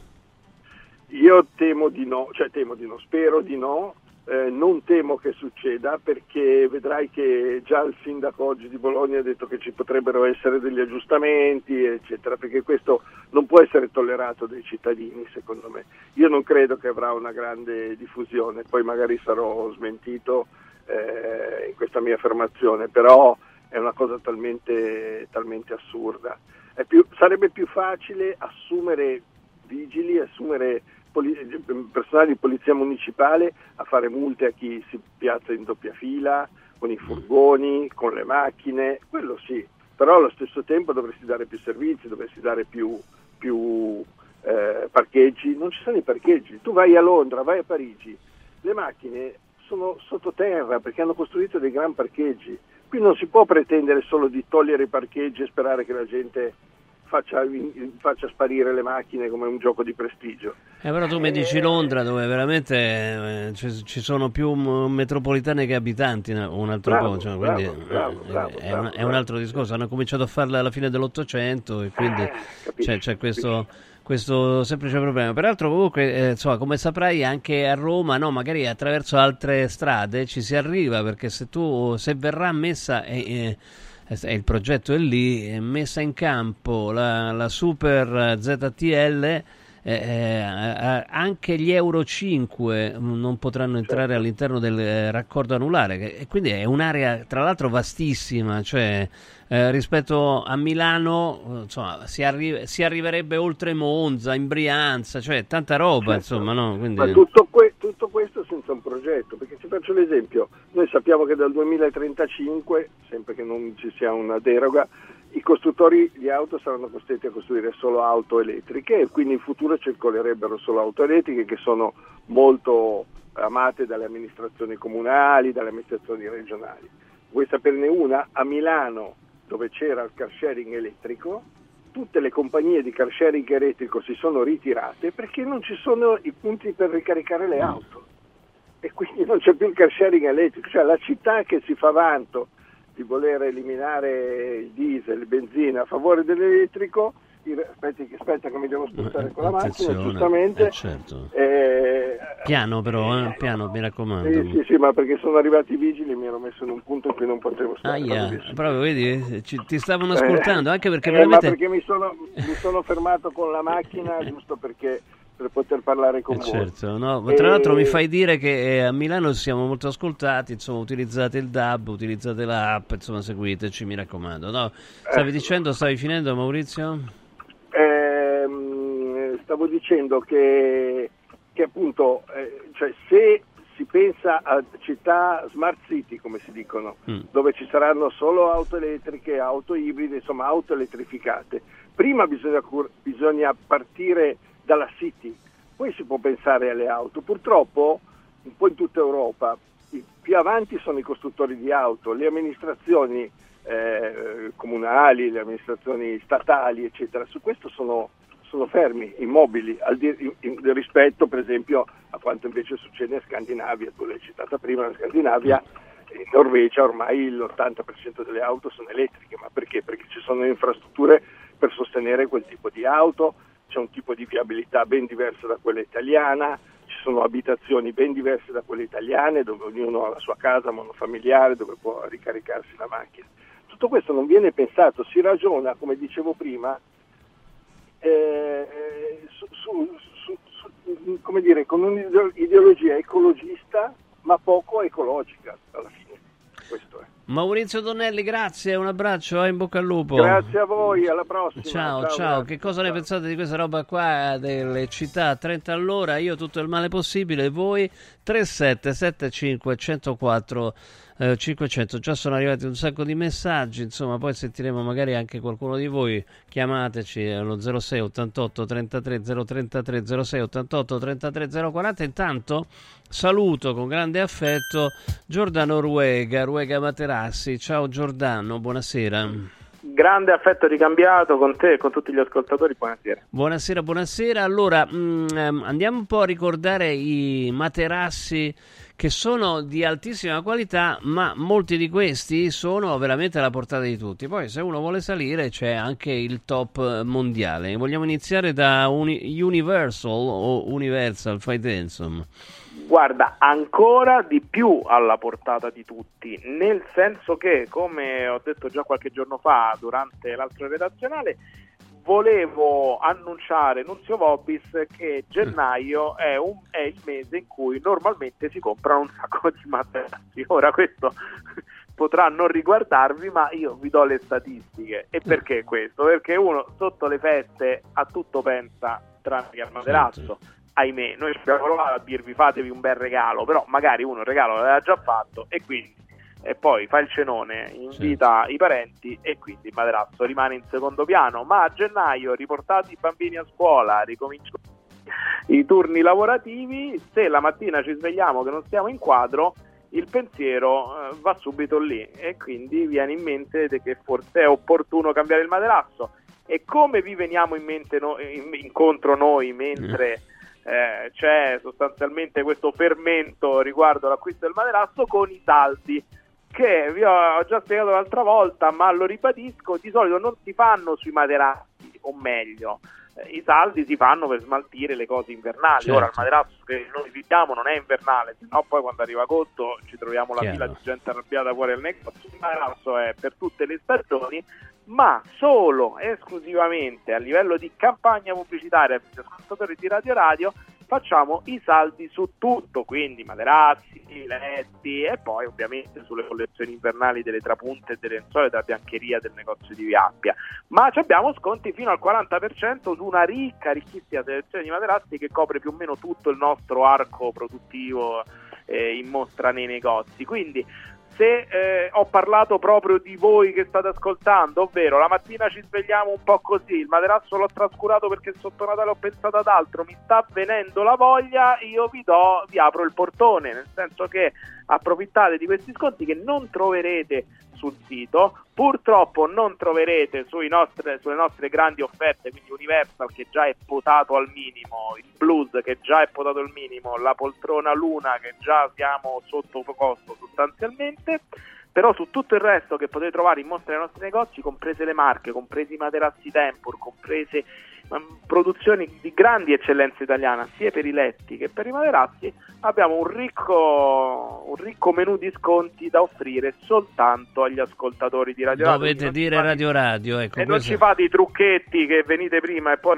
Io temo di no, cioè temo di no, spero di no, eh, non temo che succeda perché vedrai che già il sindaco oggi di Bologna ha detto che ci potrebbero essere degli aggiustamenti, eccetera, perché questo non può essere tollerato dai cittadini, secondo me. Io non credo che avrà una grande diffusione, poi magari sarò smentito eh, in questa mia affermazione, però è una cosa talmente, talmente assurda. Più, sarebbe più facile assumere vigili, assumere personale di polizia municipale a fare multe a chi si piazza in doppia fila, con i furgoni, con le macchine, quello sì, però allo stesso tempo dovresti dare più servizi, dovresti dare più, più eh, parcheggi, non ci sono i parcheggi, tu vai a Londra, vai a Parigi, le macchine sono sottoterra perché hanno costruito dei gran parcheggi. Qui non si può pretendere solo di togliere i parcheggi e sperare che la gente faccia, faccia sparire le macchine come un gioco di prestigio. Eh, però tu mi dici Londra dove veramente eh, ci, ci sono più metropolitane che abitanti, un altro Bravo, po', cioè, bravo, quindi eh, bravo, eh, bravo, è, un, bravo, è un altro discorso. Hanno cominciato a farla alla fine dell'Ottocento e quindi c'è, c'è questo, questo semplice problema. Peraltro, comunque, eh, insomma, come saprai, anche a Roma, no, magari attraverso altre strade ci si arriva perché se tu se verrà messa. eh, eh, il progetto è lì, è messa in campo la, la super ZTL. eh, eh, anche gli Euro 5 non potranno entrare all'interno del eh, raccordo anulare e quindi è un'area tra l'altro vastissima cioè eh, rispetto a Milano eh, insomma, si, arri- si arriverebbe oltre Monza, in Brianza cioè tanta roba insomma no? Quindi... Ma tutto, que- tutto questo senza un progetto, perché ti faccio l'esempio, noi sappiamo che dal 2035, sempre che non ci sia una deroga, i costruttori di auto saranno costretti a costruire solo auto elettriche e quindi in futuro circolerebbero solo auto elettriche che sono molto amate dalle amministrazioni comunali, dalle amministrazioni regionali. Vuoi saperne una? A Milano, dove c'era il car sharing elettrico, tutte le compagnie di car sharing elettrico si sono ritirate perché non ci sono i punti per ricaricare le auto e quindi non c'è più il car sharing elettrico, cioè la città che si fa vanto di voler eliminare il diesel, il benzina a favore dell'elettrico, aspetti che- aspetta che mi devo spostare con la macchina, giustamente, eh, certo. eh, piano però eh, piano mi raccomando sì, sì, sì, ma perché sono arrivati i vigili e mi ero messo in un punto in cui non potevo stare. Aia, Quindi- proprio vedi, ci- ti stavano Eh, ascoltando anche perché eh, veramente ma perché mi sono, mi sono fermato con la macchina giusto perché per poter parlare con Eh, voi. certo, no, E- tra l'altro mi fai dire che eh, a Milano siamo molto ascoltati, insomma utilizzate il DAB, utilizzate l'app, insomma seguiteci, mi raccomando. No, stavi Eh. dicendo, stavi finendo Maurizio? Ehm, stavo dicendo che, che appunto, eh, cioè, se si pensa a città smart city, come si dicono, Mm. dove ci saranno solo auto elettriche, auto ibride, insomma auto elettrificate, prima bisogna, bisogna partire dalla city, poi si può pensare alle auto. Purtroppo, un po' in tutta Europa, più avanti sono i costruttori di auto, le amministrazioni eh, comunali, le amministrazioni statali, eccetera, su questo sono, sono fermi, immobili, di- in- rispetto per esempio a quanto invece succede in Scandinavia, tu l'hai citata prima, in Scandinavia, in Norvegia ormai l'80% delle auto sono elettriche, ma perché? Perché ci sono infrastrutture per sostenere quel tipo di auto, c'è un tipo di viabilità ben diversa da quella italiana, ci sono abitazioni ben diverse da quelle italiane dove ognuno ha la sua casa monofamiliare dove può ricaricarsi la macchina. Tutto questo non viene pensato, si ragiona, come dicevo prima, eh, su, su- su- dire, con un'ideologia ecologista ma poco ecologica alla fine. Questo è. Maurizio Donnelli, grazie, un abbraccio, eh, in bocca al lupo. Grazie a voi, alla prossima. Ciao, ciao, che cosa ne pensate di questa roba qua delle città a 30 all'ora? Io tutto il male possibile, voi 3775 104 eh, 500. Già sono arrivati un sacco di messaggi, insomma, poi sentiremo magari anche qualcuno di voi. Chiamateci allo 06 88 33 033 06 88 33 040. Intanto saluto con grande affetto Giordano Ruega, Ruega Materassi. Ciao Giordano, buonasera. Grande affetto ricambiato con te e con tutti gli ascoltatori, buonasera. Buonasera, buonasera. Allora, mm, ehm, andiamo un po' a ricordare i materassi che sono di altissima qualità, ma molti di questi sono veramente alla portata di tutti. Poi, se uno vuole salire, c'è anche il top mondiale. Vogliamo iniziare da Uni- Universal o Universal, fai te, insomma. Guarda, ancora di più alla portata di tutti, nel senso che, come ho detto già qualche giorno fa durante l'altro redazionale, volevo annunciare, Nunzio Vobis, che gennaio è, un- è il mese in cui normalmente si comprano un sacco di materassi. Ora questo [laughs] potrà non riguardarvi, ma io vi do le statistiche. E perché questo? Perché uno sotto le feste a tutto pensa tranne che al materasso. Ahimè, noi abbiamo provato a dirvi fatevi un bel regalo, però magari uno il regalo l'aveva già fatto e quindi e poi fa il cenone, invita i parenti e quindi il materasso rimane in secondo piano. Ma a gennaio riportati i bambini a scuola, ricomincio i turni lavorativi, se la mattina ci svegliamo che non stiamo in quadro, il pensiero eh, va subito lì. E quindi viene in mente che forse è opportuno cambiare il materasso. E come vi veniamo in mente no, in, incontro noi mentre eh, c'è sostanzialmente questo fermento riguardo l'acquisto del materasso con i saldi che vi ho già spiegato l'altra volta, ma lo ribadisco, di solito non si fanno sui materassi, o meglio, eh, i saldi si fanno per smaltire le cose invernali. Certo. Ora il materasso che noi viviamo non è invernale, se no poi quando arriva agosto ci troviamo la Chiaro. fila di gente arrabbiata fuori al negozio. Il materasso è per tutte le stagioni, ma solo esclusivamente a livello di campagna pubblicitaria per gli ascoltatori di Radio Radio facciamo i saldi su tutto, quindi materassi, letti e poi ovviamente sulle collezioni invernali delle trapunte e delle lenzuola della biancheria del negozio di Via Appia. Ma abbiamo sconti fino al 40% su una ricca, ricchissima selezione di materassi che copre più o meno tutto il nostro arco produttivo eh, in mostra nei negozi. Quindi se eh, ho parlato proprio di voi che state ascoltando, ovvero la mattina ci svegliamo un po' così, il materasso l'ho trascurato perché sotto Natale ho pensato ad altro, mi sta venendo la voglia, io vi do, vi apro il portone, nel senso che approfittate di questi sconti che non troverete sul sito, purtroppo non troverete nostre, sulle nostre grandi offerte, quindi Universal che già è potato al minimo, il Blues che già è potato al minimo, la poltrona Luna che già siamo sotto costo sostanzialmente, però su tutto il resto che potete trovare in mostra nei nostri negozi, comprese le marche, compresi i materassi Tempur, comprese produzioni di grandi eccellenze italiana sia per i letti che per i materassi, abbiamo un ricco, un ricco menù di sconti da offrire soltanto agli ascoltatori di Radio Radio. Dovete Quindi non dire Radio Radio, ecco, e non questo- ci fate i trucchetti che venite prima e poi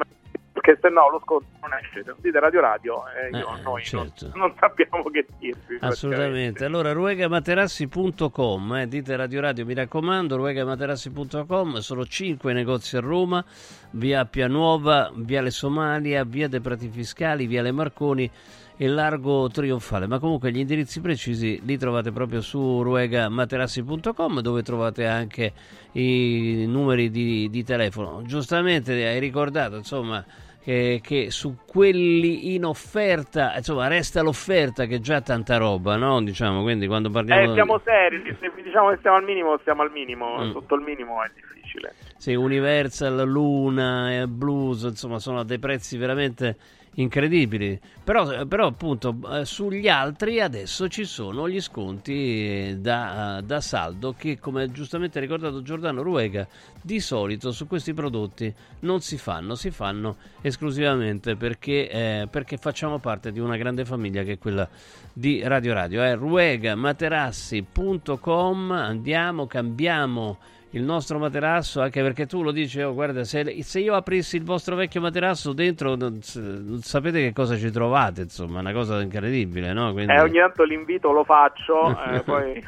perché se no lo sconto non esce. Se dite Radio Radio e io, Eh, noi certo. non, non sappiamo che dirvi. Assolutamente. Allora, ruegamaterassi.com, eh, dite Radio Radio, mi raccomando, ruegamaterassi.com, sono 5 negozi a Roma, via Appia Nuova, via Le Somalia, via dei Prati Fiscali, via Le Marconi e Largo Trionfale. Ma comunque gli indirizzi precisi li trovate proprio su ruegamaterassi.com dove trovate anche i numeri di, di telefono. Giustamente hai ricordato, insomma, che, che su quelli in offerta, insomma, resta l'offerta che è già tanta roba, no? Diciamo, quindi quando parliamo Eh, siamo seri, se diciamo che stiamo al minimo, stiamo al minimo, Mm. sotto il minimo è difficile. Sì, Universal, Luna, e Blues, insomma, sono a dei prezzi veramente incredibili. Però, però appunto, eh, sugli altri adesso ci sono gli sconti eh, da, da saldo che, come giustamente ricordato Giordano Ruega, di solito su questi prodotti non si fanno, si fanno esclusivamente perché, eh, perché facciamo parte di una grande famiglia che è quella di Radio Radio. È ruegamaterassi.com, andiamo, cambiamo il nostro materasso, anche perché tu lo dici, oh, guarda, se, se io aprissi il vostro vecchio materasso dentro, non, non sapete che cosa ci trovate, insomma, è una cosa incredibile, no? Quindi... Eh, ogni tanto l'invito lo faccio, [laughs] eh, poi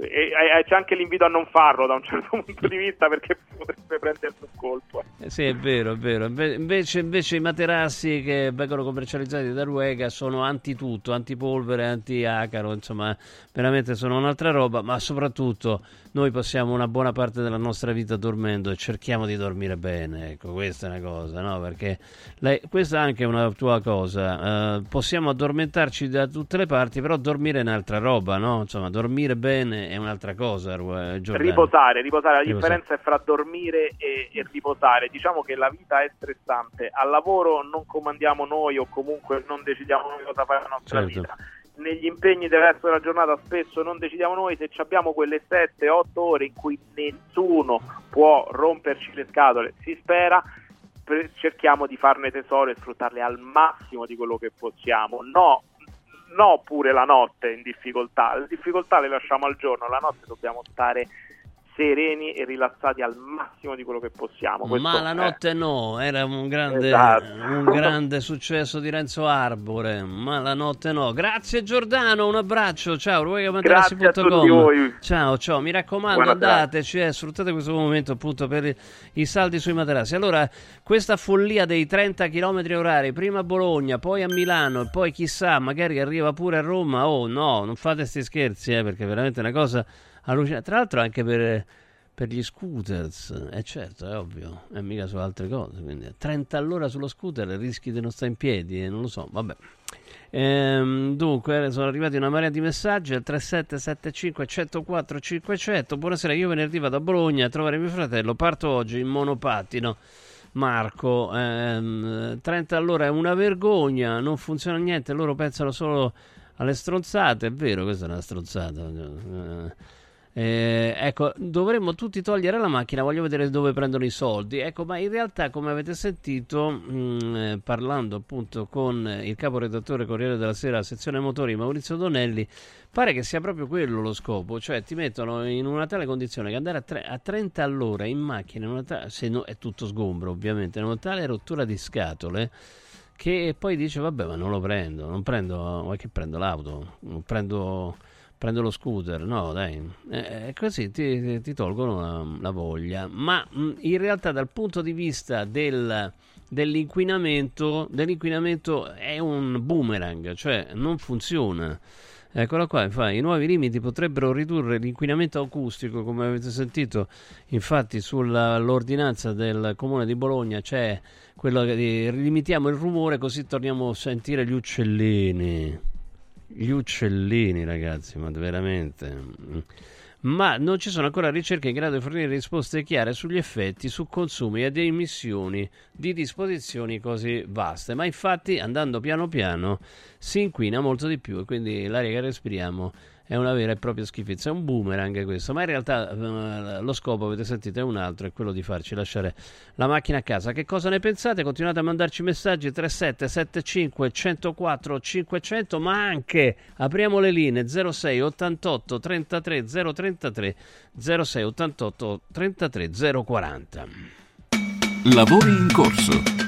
e, e- c'è anche l'invito a non farlo da un certo [laughs] punto di vista perché potrebbe prendersi un colpo. eh. Eh, Sì, è vero, è vero. Inve- Invece, invece i materassi che vengono commercializzati da Ruega sono anti-tutto, anti-polvere, anti-acaro, insomma, veramente sono un'altra roba, ma soprattutto noi passiamo una buona parte della nostra vita dormendo e cerchiamo di dormire bene, ecco, questa è una cosa, no? Perché lei- questa è anche una tua cosa, eh, possiamo addormentarci da tutte le parti, però dormire è un'altra roba, no? Insomma, dormire bene è un'altra cosa, eh. Riposare, riposare, la Riposare. differenza è fra dormire e, e riposare. Diciamo che la vita è stressante. Al lavoro non comandiamo noi o comunque non decidiamo noi cosa fare la nostra Certo. vita. Negli impegni del resto della giornata spesso non decidiamo noi se abbiamo quelle 7-8 ore in cui nessuno può romperci le scatole, si spera, per- cerchiamo di farne tesoro e sfruttarle al massimo di quello che possiamo. No, no pure la notte in difficoltà, le difficoltà le lasciamo al giorno, la notte dobbiamo stare sereni e rilassati al massimo di quello che possiamo. Questo Ma la è- notte no, era un grande, Esatto. un grande successo di Renzo Arbore, ma la notte no. Grazie Giordano, un abbraccio, ciao, voi. Ciao, ciao, mi raccomando Buona serata. andateci, eh, sfruttate questo momento appunto per i, saldi sui materassi. Allora, questa follia dei 30 km orari, prima a Bologna, poi a Milano e poi chissà, magari arriva pure a Roma, oh no, non fate sti scherzi, eh, perché è veramente una cosa allucinante. Tra l'altro anche per per gli scooters, è certo, è ovvio, è mica su altre cose. Quindi 30 all'ora sullo scooter rischi di non stare in piedi, eh, non lo so, vabbè. Ehm, dunque, sono arrivati una marea di messaggi al 3775 104 500. Buonasera, io venerdì vado a Bologna a trovare mio fratello. Parto oggi in monopattino. Marco, ehm, 30 all'ora è una vergogna, non funziona niente. Loro pensano solo alle stronzate. È vero, questa è una stronzata. Eh, eh, ecco, dovremmo tutti togliere la macchina, voglio vedere dove prendono i soldi. Ecco, ma in realtà, come avete sentito, mh, mm, eh, parlando appunto con il caporedattore Corriere della Sera, sezione motori, Maurizio Donelli, pare che sia proprio quello lo scopo, cioè ti mettono in una tale condizione che andare a, tre, a 30 all'ora in macchina, ta- se no, è tutto sgombro ovviamente, in una tale rottura di scatole che poi dice vabbè ma non lo prendo, non prendo, ma che prendo l'auto, non prendo prendo lo scooter, no dai, eh, così ti, ti tolgono la, la, voglia. Ma mh, in realtà dal punto di vista del, dell'inquinamento, dell'inquinamento è un boomerang, cioè non funziona. Eccola qua, infatti, i nuovi limiti potrebbero ridurre l'inquinamento acustico, come avete sentito, infatti sull'ordinanza del comune di Bologna c'è quello che limitiamo il rumore così torniamo a sentire gli uccellini gli uccellini, ragazzi, ma veramente. Ma non ci sono ancora ricerche in grado di fornire risposte chiare sugli effetti su consumi ed emissioni di disposizioni così vaste. Ma infatti, andando piano piano, si inquina molto di più e quindi l'aria che respiriamo è una vera e propria schifezza, è un boomerang questo, ma in realtà eh, lo scopo, avete sentito, è un altro, è quello di farci lasciare la macchina a casa. Che cosa ne pensate? Continuate a mandarci messaggi 3775 104 500, ma anche apriamo le linee 06 88 33 033 06 88 33 040. Lavori in corso.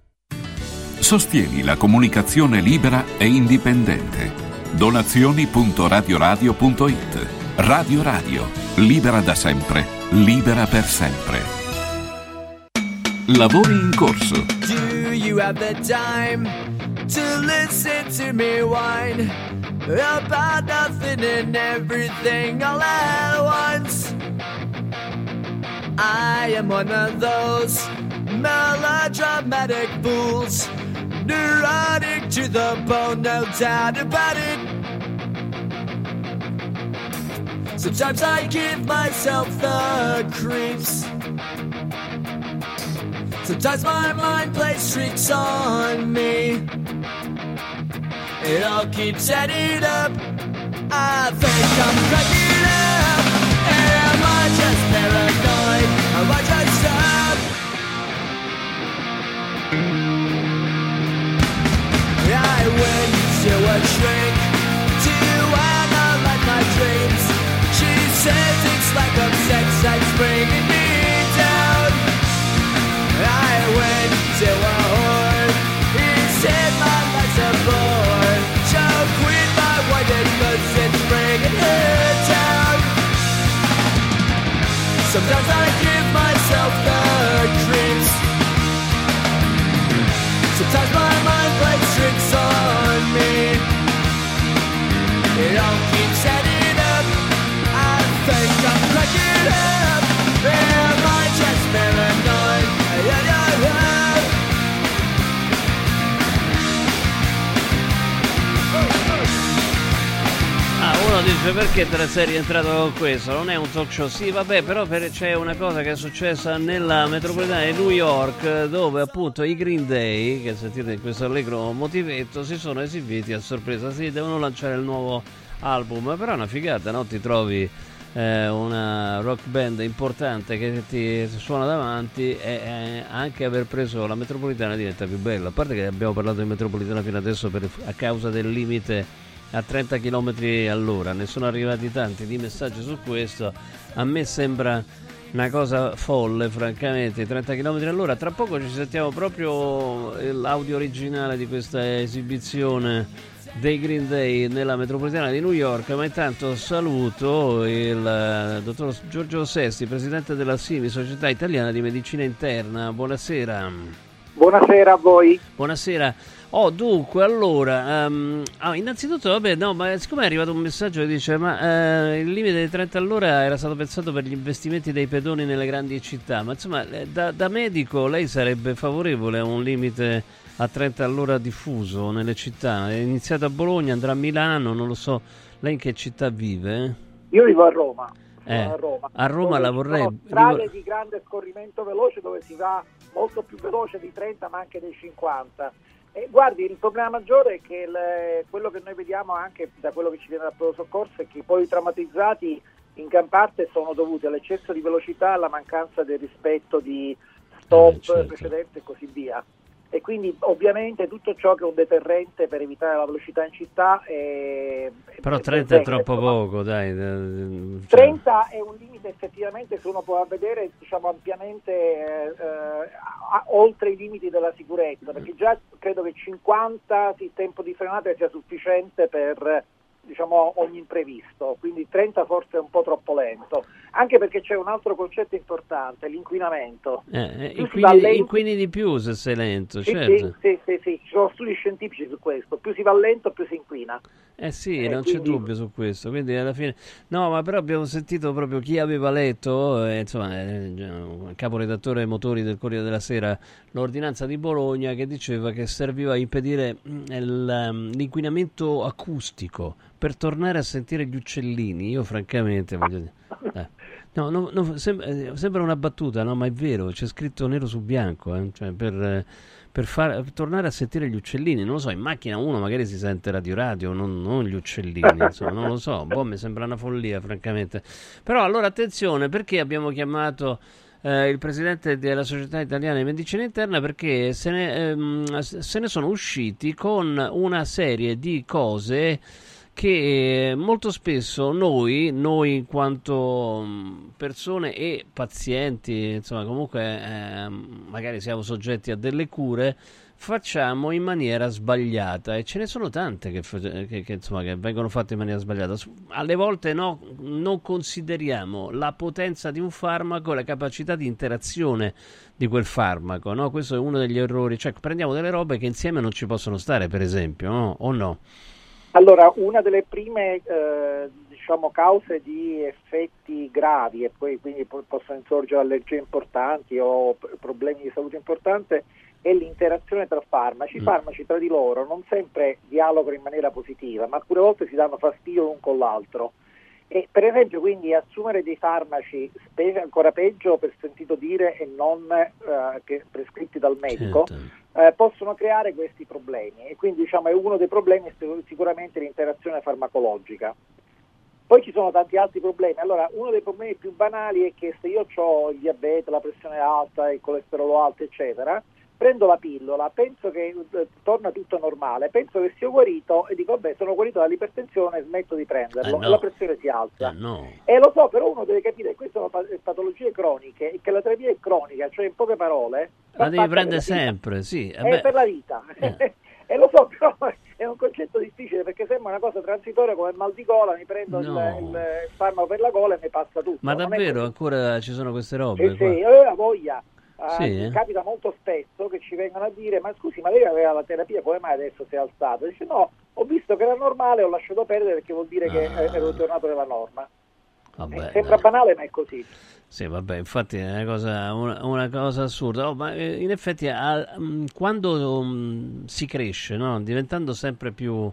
Sostieni la comunicazione libera e indipendente. Donazioni.radioradio.it Radio Radio, libera da sempre, libera per sempre. Lavori in corso. Do you have the time to listen to me whine about nothing and everything all at once? I am one of those melodramatic fools, neurotic to the bone, no doubt about it. Sometimes I give myself the creeps. Sometimes my mind plays tricks on me. It all keeps adding up. I think I'm cracking up. Am I just paranoid? A shrink to analyze my dreams. She says it's like bringing me down. I went to a whore. He said my life's a bore. Quit my it's bringing down. Sometimes I dice perché te ne sei rientrato con questo? Non è un talk show. Sì, vabbè, però per- c'è una cosa che è successa nella metropolitana di New York dove appunto i Green Day, che sentite in questo allegro motivetto, si sono esibiti a sorpresa. Sì, devono lanciare il nuovo album, però è una figata, no? Ti trovi eh, una rock band importante che ti suona davanti e eh, anche aver preso la metropolitana diventa più bella. A parte che abbiamo parlato di metropolitana fino adesso per- a causa del limite a 30 km all'ora, ne sono arrivati tanti di messaggi su questo, a me sembra una cosa folle francamente, 30 km all'ora, tra poco ci sentiamo proprio l'audio originale di questa esibizione dei Green Day nella metropolitana di New York, ma intanto saluto il eh, dottor Giorgio Sesti, presidente della SIMI, Società Italiana di Medicina Interna, buonasera. Buonasera a voi. Buonasera. Oh, dunque, allora, ehm, ah, innanzitutto, vabbè, no, ma siccome è arrivato un messaggio che dice, ma eh, il limite dei 30 all'ora era stato pensato per gli investimenti dei pedoni nelle grandi città, ma insomma, eh, da, da medico lei sarebbe favorevole a un limite a 30 all'ora diffuso nelle città? È iniziato a Bologna, andrà a Milano, non lo so, lei in che città vive? Io vivo a Roma. Eh, a Roma, a Roma la vorrei... strade di grande scorrimento veloce dove si va molto più veloce di 30 ma anche dei 50. E guardi, il problema maggiore è che il- quello che noi vediamo anche da quello che ci viene dal pronto soccorso è che poi i traumatizzati in gran parte sono dovuti all'eccesso di velocità, alla mancanza del rispetto di stop, Eh, certo. precedenze e così via. E quindi ovviamente tutto ciò che è un deterrente per evitare la velocità in città è... Però è 30 è troppo poco, dai. eh, cioè- 30 è un limite effettivamente se uno può vedere diciamo, ampiamente eh, eh, oltre i limiti della sicurezza, perché già credo che 50 il tempo di frenata sia sufficiente per diciamo, ogni imprevisto, quindi 30 forse è un po' troppo lento, anche perché c'è un altro concetto importante, l'inquinamento. Eh, eh, inquini, lento- inquini di più se sei lento, Sì, certo. sì, sì, sì, ci sono studi scientifici su questo, più si va lento più si inquina. Eh sì, Eh, non c'è quindi- dubbio su questo. Quindi alla fine, no, ma però abbiamo sentito proprio chi aveva letto, eh, insomma, eh, il caporedattore motori del Corriere della Sera, l'ordinanza di Bologna che diceva che serviva a impedire mm, um, l'inquinamento acustico per tornare a sentire gli uccellini. Io, francamente, voglio dire. eh. No, no, no, sem- eh, sembra una battuta, no, ma è vero, c'è scritto nero su bianco, eh, cioè per, per far, per tornare a sentire gli uccellini, non lo so, in macchina uno magari si sente radio radio, non, non gli uccellini, [laughs] insomma, non lo so, boh, mi sembra una follia, francamente. Però allora attenzione, perché abbiamo chiamato eh, il presidente della Società Italiana di Medicina Interna? Perché se ne, ehm, se ne sono usciti con una serie di cose che eh, molto spesso noi, noi in quanto mh, persone e pazienti, insomma comunque ehm, magari siamo soggetti a delle cure, facciamo in maniera sbagliata e ce ne sono tante che, che- che, insomma, che vengono fatte in maniera sbagliata. Alle volte no, non consideriamo la potenza di un farmaco e la capacità di interazione di quel farmaco, no? Questo è uno degli errori, cioè prendiamo delle robe che insieme non ci possono stare, per esempio, no? o no? Allora, una delle prime eh, diciamo, cause di effetti gravi e poi quindi po- possono insorgere allergie importanti o problemi di salute importanti è l'interazione tra farmaci. I Mm. farmaci tra di loro non sempre dialogano in maniera positiva, ma alcune volte si danno fastidio l'un con l'altro. E per esempio, quindi assumere dei farmaci, specie ancora peggio per sentito dire e non eh, prescritti dal medico, Certo. eh, possono creare questi problemi e quindi diciamo è uno dei problemi è sic- sicuramente l'interazione farmacologica. Poi ci sono tanti altri problemi. Allora, uno dei problemi più banali è che se io ho il diabete, la pressione alta, il colesterolo alto, eccetera, prendo la pillola, penso che eh, torna tutto normale, penso che sia guarito e dico vabbè sono guarito dall'ipertensione, smetto di prenderlo Eh, no. la pressione si alza. Eh, no. E lo so, però uno deve capire che queste sono pa- patologie croniche e che la terapia è cronica, cioè in poche parole... La devi prendere sempre, sì. eh È beh, per la vita. [laughs] e lo so, però è un concetto difficile perché sembra una cosa transitoria come il mal di gola, mi prendo il- No. il, il farmaco per la gola e mi passa tutto. ma davvero ancora ci sono queste robe? Sì, sì, la voglia. Ah, Sì, eh? Capita molto spesso che ci vengano a dire ma scusi ma lei aveva la terapia come mai adesso si è alzato? Dice no, ho visto che era normale ho lasciato perdere perché vuol dire che Ah. eh, ero tornato nella norma. Vabbè, Eh, Sembra banale ma è così. Sì, vabbè, infatti è una cosa, una, una cosa assurda. Oh, ma eh, in effetti al- mm, quando mm, si cresce, no? diventando sempre più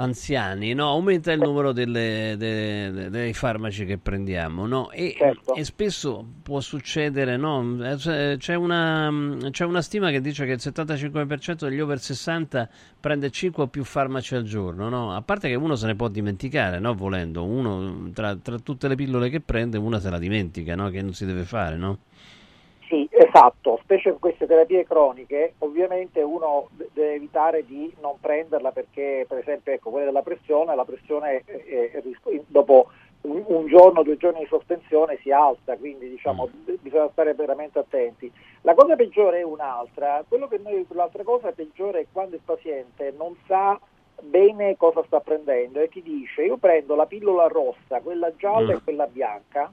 anziani, no? aumenta il numero delle- de- de- dei farmaci che prendiamo no? e, Certo. e spesso può succedere, no? C'è- una, c'è una stima che dice che il 75% degli over 60 prende 5 o più farmaci al giorno, no? a parte che uno se ne può dimenticare, no? volendo, uno tra, tra tutte le pillole che prende una se la dimentica, no? che non si deve fare, no? Sì, esatto, specie in queste terapie croniche, ovviamente uno de- deve evitare di non prenderla perché, per esempio, ecco, quella della pressione, la pressione eh, eh, dopo un, giorno, due giorni di sospensione si alza, quindi diciamo b- bisogna stare veramente attenti. La cosa peggiore è un'altra, quello che noi, l'altra cosa peggiore è quando il paziente non sa bene cosa sta prendendo e ti dice io prendo la pillola rossa, quella gialla Mm. e quella bianca,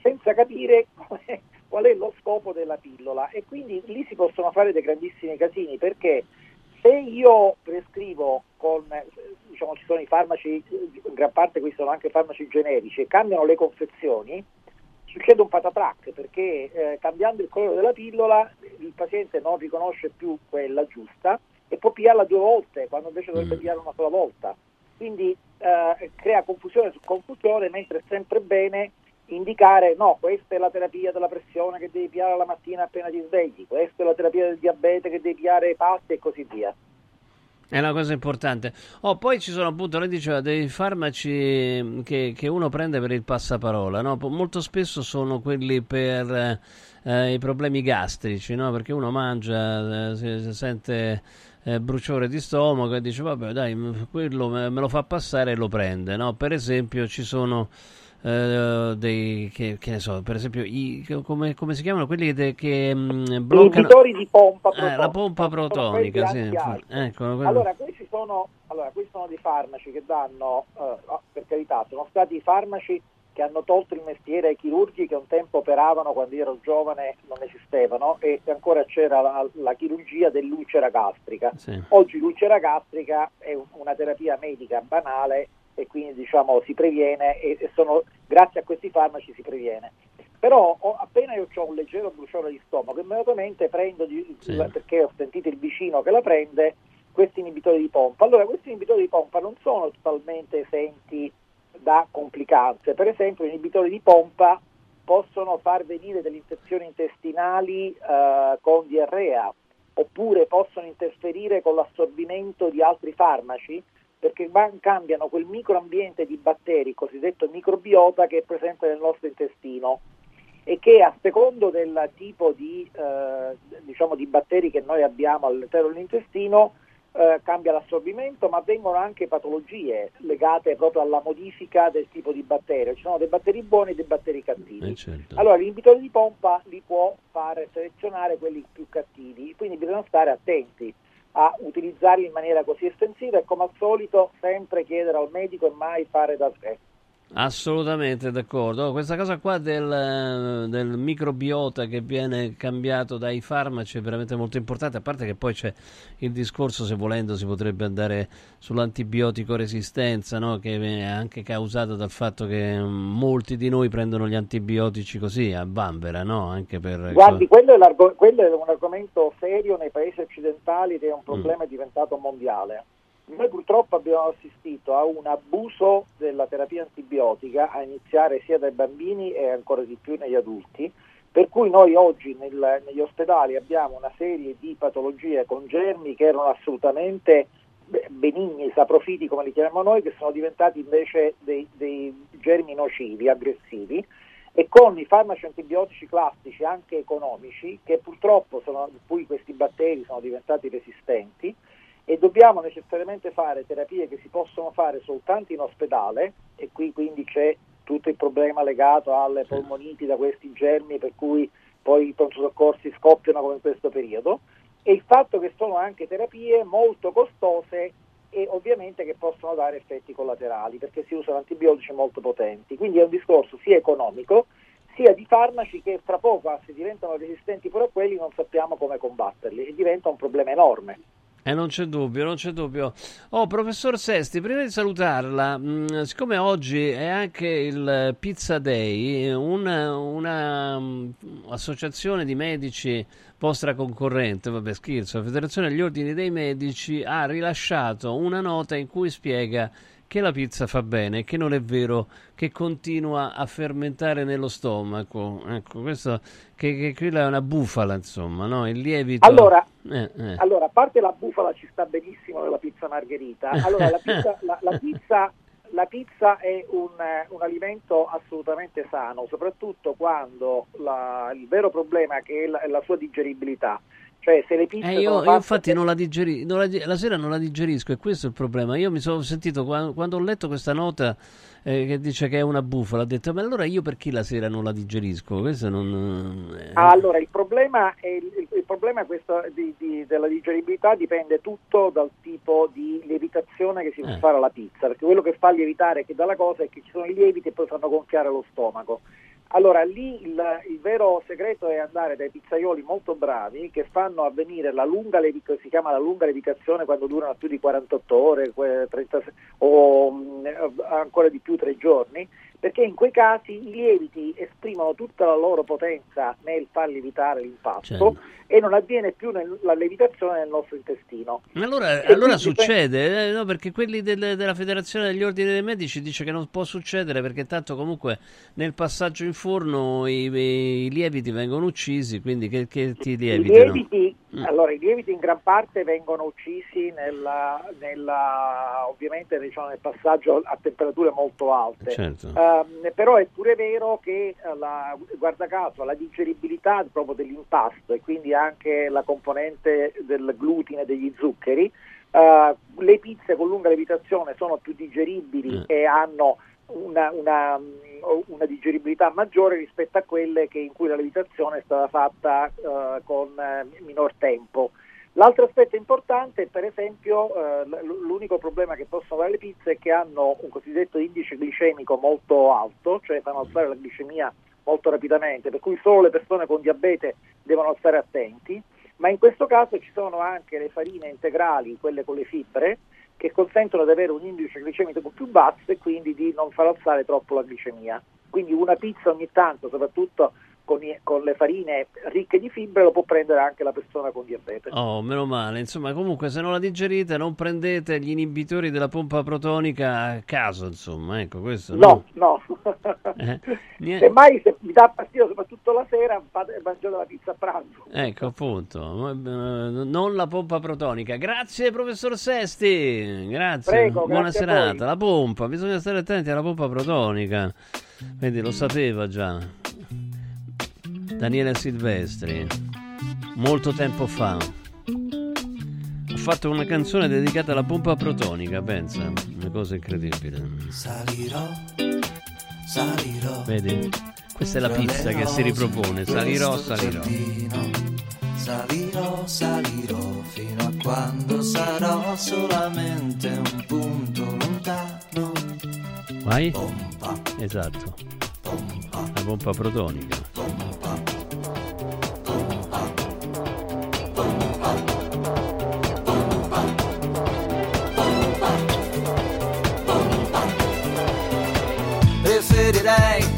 senza capire [laughs] è, qual è lo scopo della pillola e quindi lì si possono fare dei grandissimi casini perché se io prescrivo con, diciamo ci sono i farmaci, in gran parte questi sono anche farmaci generici e cambiano le confezioni, succede un patatrac perché eh, cambiando il colore della pillola il paziente non riconosce più quella giusta e può pigliarla due volte quando invece dovrebbe pigliarla una sola volta. Quindi eh, crea confusione su confusione, mentre è sempre bene indicare no, questa è la terapia della pressione che devi piare la mattina appena ti svegli, questa è la terapia del diabete che devi piare ai pasti e così via. È una cosa importante. Oh, poi ci sono appunto, lei diceva, dei farmaci che, che uno prende per il passaparola, no? Molto spesso sono quelli per eh, i problemi gastrici, no? Perché uno mangia, eh, si, si sente eh, bruciore di stomaco e dice, vabbè, dai, quello me, me lo fa passare e lo prende, no? Per esempio ci sono eh, dei, che, che ne so, per esempio, i, come, come si chiamano? Quelli che, che mh, bloccano... Inibitori di pompa Eh, la protonica. pompa protonica, sì. Ecco, quello- Allora, questi sono, allora, questi sono dei farmaci che danno, eh, ah, per carità, sono stati i farmaci che hanno tolto il mestiere ai chirurghi che un tempo operavano quando io ero giovane, non esistevano e ancora c'era la, la chirurgia dell'ulcera gastrica. Sì. Oggi l'ulcera gastrica è un- una terapia medica banale e quindi diciamo si previene e, e sono, grazie a questi farmaci si previene. Però ho- appena io ho un leggero bruciore di stomaco, immediatamente prendo, di- perché ho sentito il vicino che la prende, questi inibitori di pompa. Allora questi inibitori di pompa non sono totalmente esenti da complicanze. Per esempio, gli inibitori di pompa possono far venire delle infezioni intestinali eh, con diarrea oppure possono interferire con l'assorbimento di altri farmaci perché van- cambiano quel microambiente di batteri, cosiddetto microbiota che è presente nel nostro intestino e che a secondo del tipo di, eh, diciamo, di batteri che noi abbiamo all'interno dell'intestino eh, cambia l'assorbimento, ma vengono anche patologie legate proprio alla modifica del tipo di batterio. Ci sono dei batteri buoni e dei batteri cattivi. Eh, certo. Allora l'inibitore di pompa li può fare selezionare quelli più cattivi, quindi bisogna stare attenti a utilizzarli in maniera così estensiva e come al solito sempre chiedere al medico e mai fare da sé. Assolutamente d'accordo. Oh, questa cosa qua del, del microbiota che viene cambiato dai farmaci è veramente molto importante, a parte che poi c'è il discorso, se volendo, si potrebbe andare sull'antibiotico resistenza, no? che è anche causato dal fatto che mm, molti di noi prendono gli antibiotici così a bambera, no? Anche per... Guardi, quello è, quello è un argomento serio nei paesi occidentali ed è Mm. un problema diventato mondiale. Noi purtroppo abbiamo assistito a un abuso della terapia antibiotica, a iniziare sia dai bambini e ancora di più negli adulti, per cui noi oggi nel- negli ospedali abbiamo una serie di patologie con germi che erano assolutamente be- benigni, saprofiti come li chiamiamo noi, che sono diventati invece dei, dei germi nocivi, aggressivi, e con i farmaci antibiotici classici, anche economici, che purtroppo sono, cui questi batteri sono diventati resistenti, e dobbiamo necessariamente fare terapie che si possono fare soltanto in ospedale e qui quindi c'è tutto il problema legato alle polmoniti da questi germi per cui poi i pronto soccorsi scoppiano come in questo periodo e il fatto che sono anche terapie molto costose e ovviamente che possono dare effetti collaterali perché si usano antibiotici molto potenti. Quindi è un discorso sia economico sia di farmaci che fra poco, se diventano resistenti pure a quelli, non sappiamo come combatterli e diventa un problema enorme. Eh, non c'è dubbio, non c'è dubbio. Oh, professor Sesti, prima di salutarla, mh, siccome oggi è anche il Pizza Day, una, una, associazione di medici vostra concorrente, vabbè scherzo, la Federazione degli Ordini dei Medici ha rilasciato una nota in cui spiega che la pizza fa bene che non è vero che continua a fermentare nello stomaco. Ecco, questo che, che quella è una bufala, insomma, no? Il lievito. Allora, Eh, eh. Allora, a parte la bufala ci sta benissimo nella pizza margherita, allora la pizza, [laughs] la, la pizza, la pizza è un, eh, un alimento assolutamente sano, soprattutto quando la- il vero problema è la sua digeribilità. Cioè, se le pizze Eh, io, io infatti non la, digeri- non la di- la sera non la digerisco e questo è il problema. Io mi sono sentito qua- quando ho letto questa nota eh, che dice che è una bufala, ho detto ma allora io perché la sera non la digerisco? Questo non... eh, Ah, allora, il problema, è, il, il problema di- di- della digeribilità dipende tutto dal tipo di lievitazione che si fa Eh. fare alla pizza, perché quello che fa lievitare che dalla cosa è che ci sono i lieviti e poi fanno gonfiare lo stomaco. Allora, lì il, il vero segreto è andare dai pizzaioli molto bravi che fanno avvenire la lunga levica- si chiama la lunga levitazione quando durano più di 48 ore, que- 36 o mh, ancora di più tre giorni, perché in quei casi i lieviti esprimono tutta la loro potenza nel far lievitare l'impasto Certo. e non avviene più nel- la lievitazione nel nostro intestino. Ma Allora, allora succede, eh, no, perché quelli del- della Federazione degli Ordini dei Medici dice che non può succedere perché tanto comunque nel passaggio in forno i, i lieviti vengono uccisi, quindi che, che ti I lievitano? lieviti, Mm. Allora, i lieviti in gran parte vengono uccisi nella, nella- ovviamente diciamo, nel passaggio a temperature molto alte. Certo. Ehm, però è pure vero che eh, la, guarda caso la digeribilità proprio dell'impasto e quindi anche la componente del glutine e degli zuccheri, eh, le pizze con lunga lievitazione sono più digeribili e hanno una, una, una digeribilità maggiore rispetto a quelle in cui la lievitazione è stata fatta eh, con eh, minor tempo. L'altro aspetto importante è per esempio eh, l'unico problema che possono avere le pizze è che hanno un cosiddetto indice glicemico molto alto, cioè fanno alzare la glicemia molto rapidamente, per cui solo le persone con diabete devono stare attenti, ma in questo caso ci sono anche le farine integrali, quelle con le fibre, che consentono di avere un indice glicemico più basso e quindi di non far alzare troppo la glicemia. Quindi una pizza ogni tanto, soprattutto con, i- con le farine ricche di fibre, lo può prendere anche la persona con diabete. Oh, meno male. Insomma, comunque, se non la digerite, non prendete gli inibitori della pompa protonica a caso, insomma, ecco, questo No, no. Eh, [laughs] niente. Semmai se mi dà fastidio soprattutto la sera, mangiate la pizza a pranzo. Ecco, appunto, eh, non la pompa protonica. Grazie, professor Sesti. Grazie. Prego, Buona grazie serata. La pompa, bisogna stare attenti alla pompa protonica. Vedi, lo sapeva già. Daniele Silvestri, molto tempo fa. Ha fatto una canzone dedicata alla pompa protonica, pensa, una cosa incredibile. Salirò, salirò. Vedi? Questa è la pizza che si ripropone. Salirò, salirò. Salirò, salirò fino a quando sarò solamente un punto lontano. Vai? Esatto. La pompa protonica. Preferirei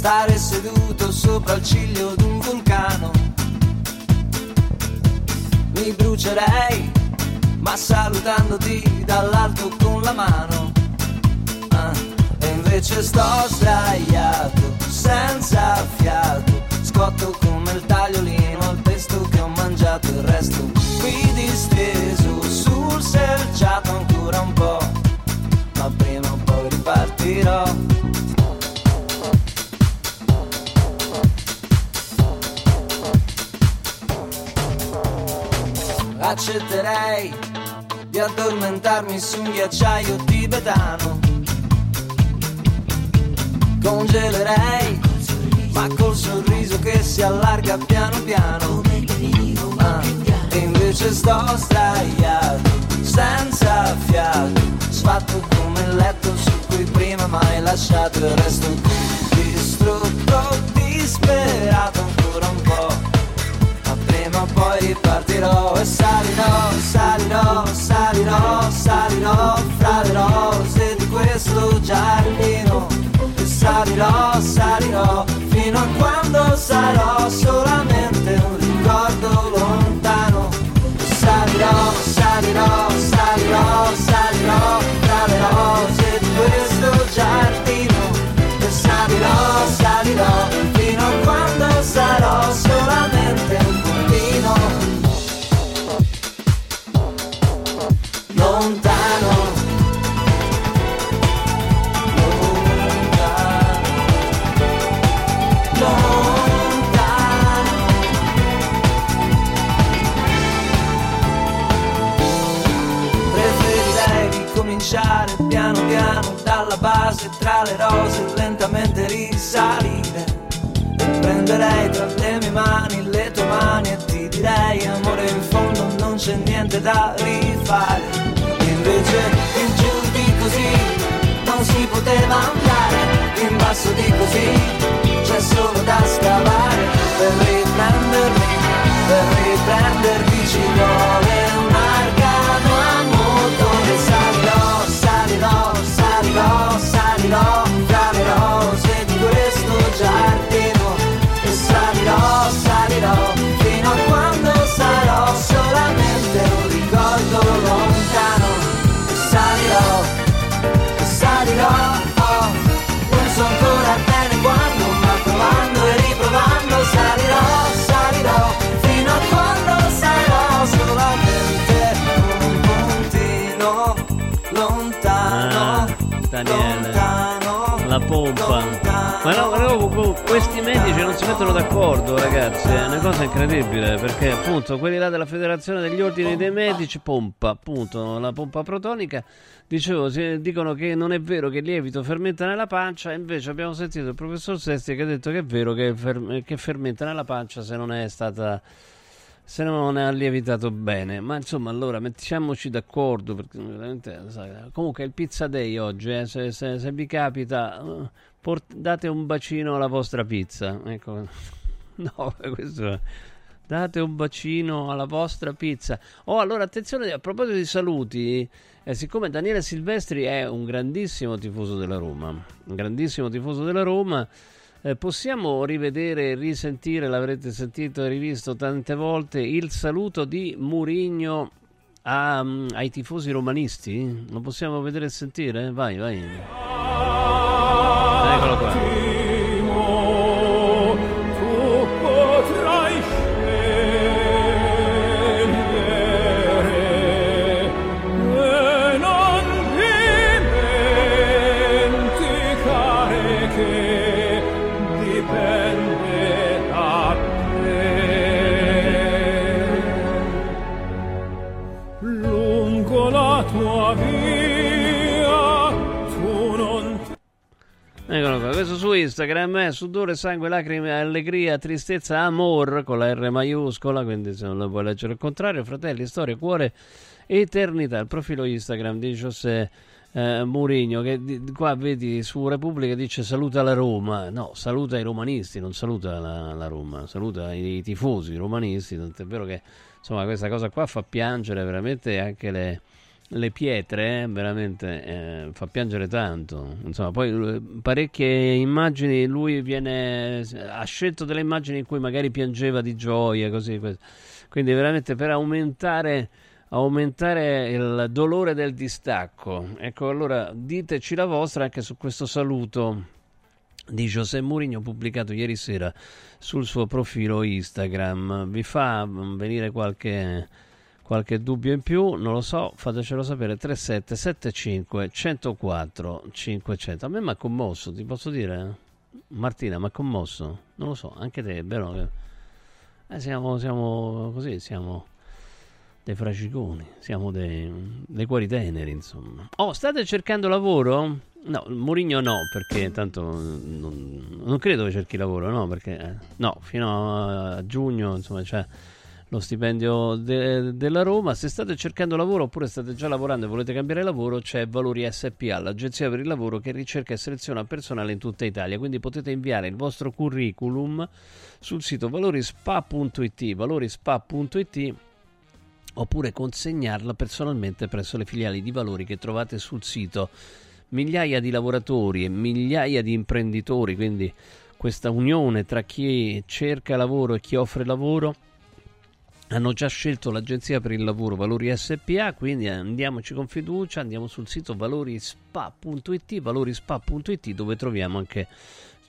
stare seduto sopra il ciglio di un vulcano. Mi brucerei, ma salutandoti dall'alto con la mano. Ah, e invece sto sdraiato, senza fiato. Scotto come il tagliolino al pesto che ho mangiato il resto. Qui disteso sul selciato ancora un po', ma prima o poi ripartirò. Accetterei di addormentarmi su un ghiacciaio tibetano. Congelerei, ma col sorriso che si allarga piano piano. Ah, e invece sto sdraiato, senza fiato, sfatto come il letto su cui prima mai lasciato il resto distrutto, disperato ancora un po' poi ripartirò e salirò, salirò, salirò, salirò fra le rose di questo giardino. E salirò, salirò fino a quando sarò solamente un ricordo lontano. E salirò, salirò, salirò, salirò fra le rose di questo giardino. E salirò, salirò base tra le rose lentamente risalire. Prenderei tra le mie mani le tue mani e ti direi amore in fondo non c'è niente da rifare. Invece in giù di così non si poteva andare, in basso di così c'è solo da scavare per riprendermi, per riprendermi ci vuole pompa. Ma no, no, co- questi medici non si mettono d'accordo, ragazzi. È una cosa incredibile perché, appunto, quelli là della Federazione degli Ordini dei Medici, pompa, appunto, la pompa protonica. Dicevo, dicono che non è vero che il lievito fermenta nella pancia, invece abbiamo sentito il professor Sesti che ha detto che è vero che, fer- che fermenta nella pancia se non è stata se non ha lievitato bene. Ma insomma, allora mettiamoci d'accordo. Perché veramente, sai, comunque il pizza day oggi. eh, Se, se- se vi capita, eh, port- date un bacino alla vostra pizza. Ecco, [laughs] no, questo. Date un bacino alla vostra pizza. Oh, allora attenzione, a proposito di saluti, eh, siccome Daniele Silvestri è un grandissimo tifoso della Roma, un grandissimo tifoso della Roma, eh, possiamo rivedere e risentire, l'avrete sentito e rivisto tante volte, il saluto di Murigno a- ai tifosi romanisti? Lo possiamo vedere e sentire? Vai, vai. Eccolo qua. Eccolo qua, questo su Instagram è sudore, sangue, lacrime, allegria, tristezza, amor con la R maiuscola, quindi se non lo vuoi leggere al contrario, fratelli, storia, cuore, eternità, il profilo Instagram di José eh, Mourinho che di- qua vedi su Repubblica dice saluta la Roma, no, saluta i romanisti, non saluta la, la Roma, saluta i, tifosi romanisti, tant'è vero che insomma questa cosa qua fa piangere veramente anche le le pietre, veramente eh, fa piangere tanto. Insomma, poi eh, parecchie immagini, lui viene, ha scelto delle immagini in cui magari piangeva di gioia, così. Quindi veramente per aumentare, aumentare il dolore del distacco. Ecco, allora diteci la vostra anche su questo saluto di José Mourinho pubblicato ieri sera sul suo profilo Instagram. Vi fa mm, venire qualche qualche dubbio in più, non lo so, fatecelo sapere 3775 104 500. A me mi ha commosso, ti posso dire? Martina, mi ha commosso? Non lo so, anche te, vero? Eh, siamo, siamo così, siamo dei fragiconi, siamo dei, dei cuori teneri, insomma. Oh, state cercando lavoro? No, Mourinho no, perché tanto non, non credo che cerchi lavoro, no, perché eh, no, fino a, giugno, insomma, c'è lo stipendio de- della Roma. Se state cercando lavoro oppure state già lavorando e volete cambiare lavoro, c'è Valori SPA, l'agenzia per il lavoro che ricerca e seleziona personale in tutta Italia. Quindi potete inviare il vostro curriculum sul sito valorispa.it, valorispa.it oppure consegnarla personalmente presso le filiali di Valori che trovate sul sito. Migliaia di lavoratori e migliaia di imprenditori, quindi questa unione tra chi cerca lavoro e chi offre lavoro hanno già scelto l'agenzia per il lavoro Valori SPA, quindi andiamoci con fiducia, andiamo sul sito valorispa.it, valorispa.it dove troviamo anche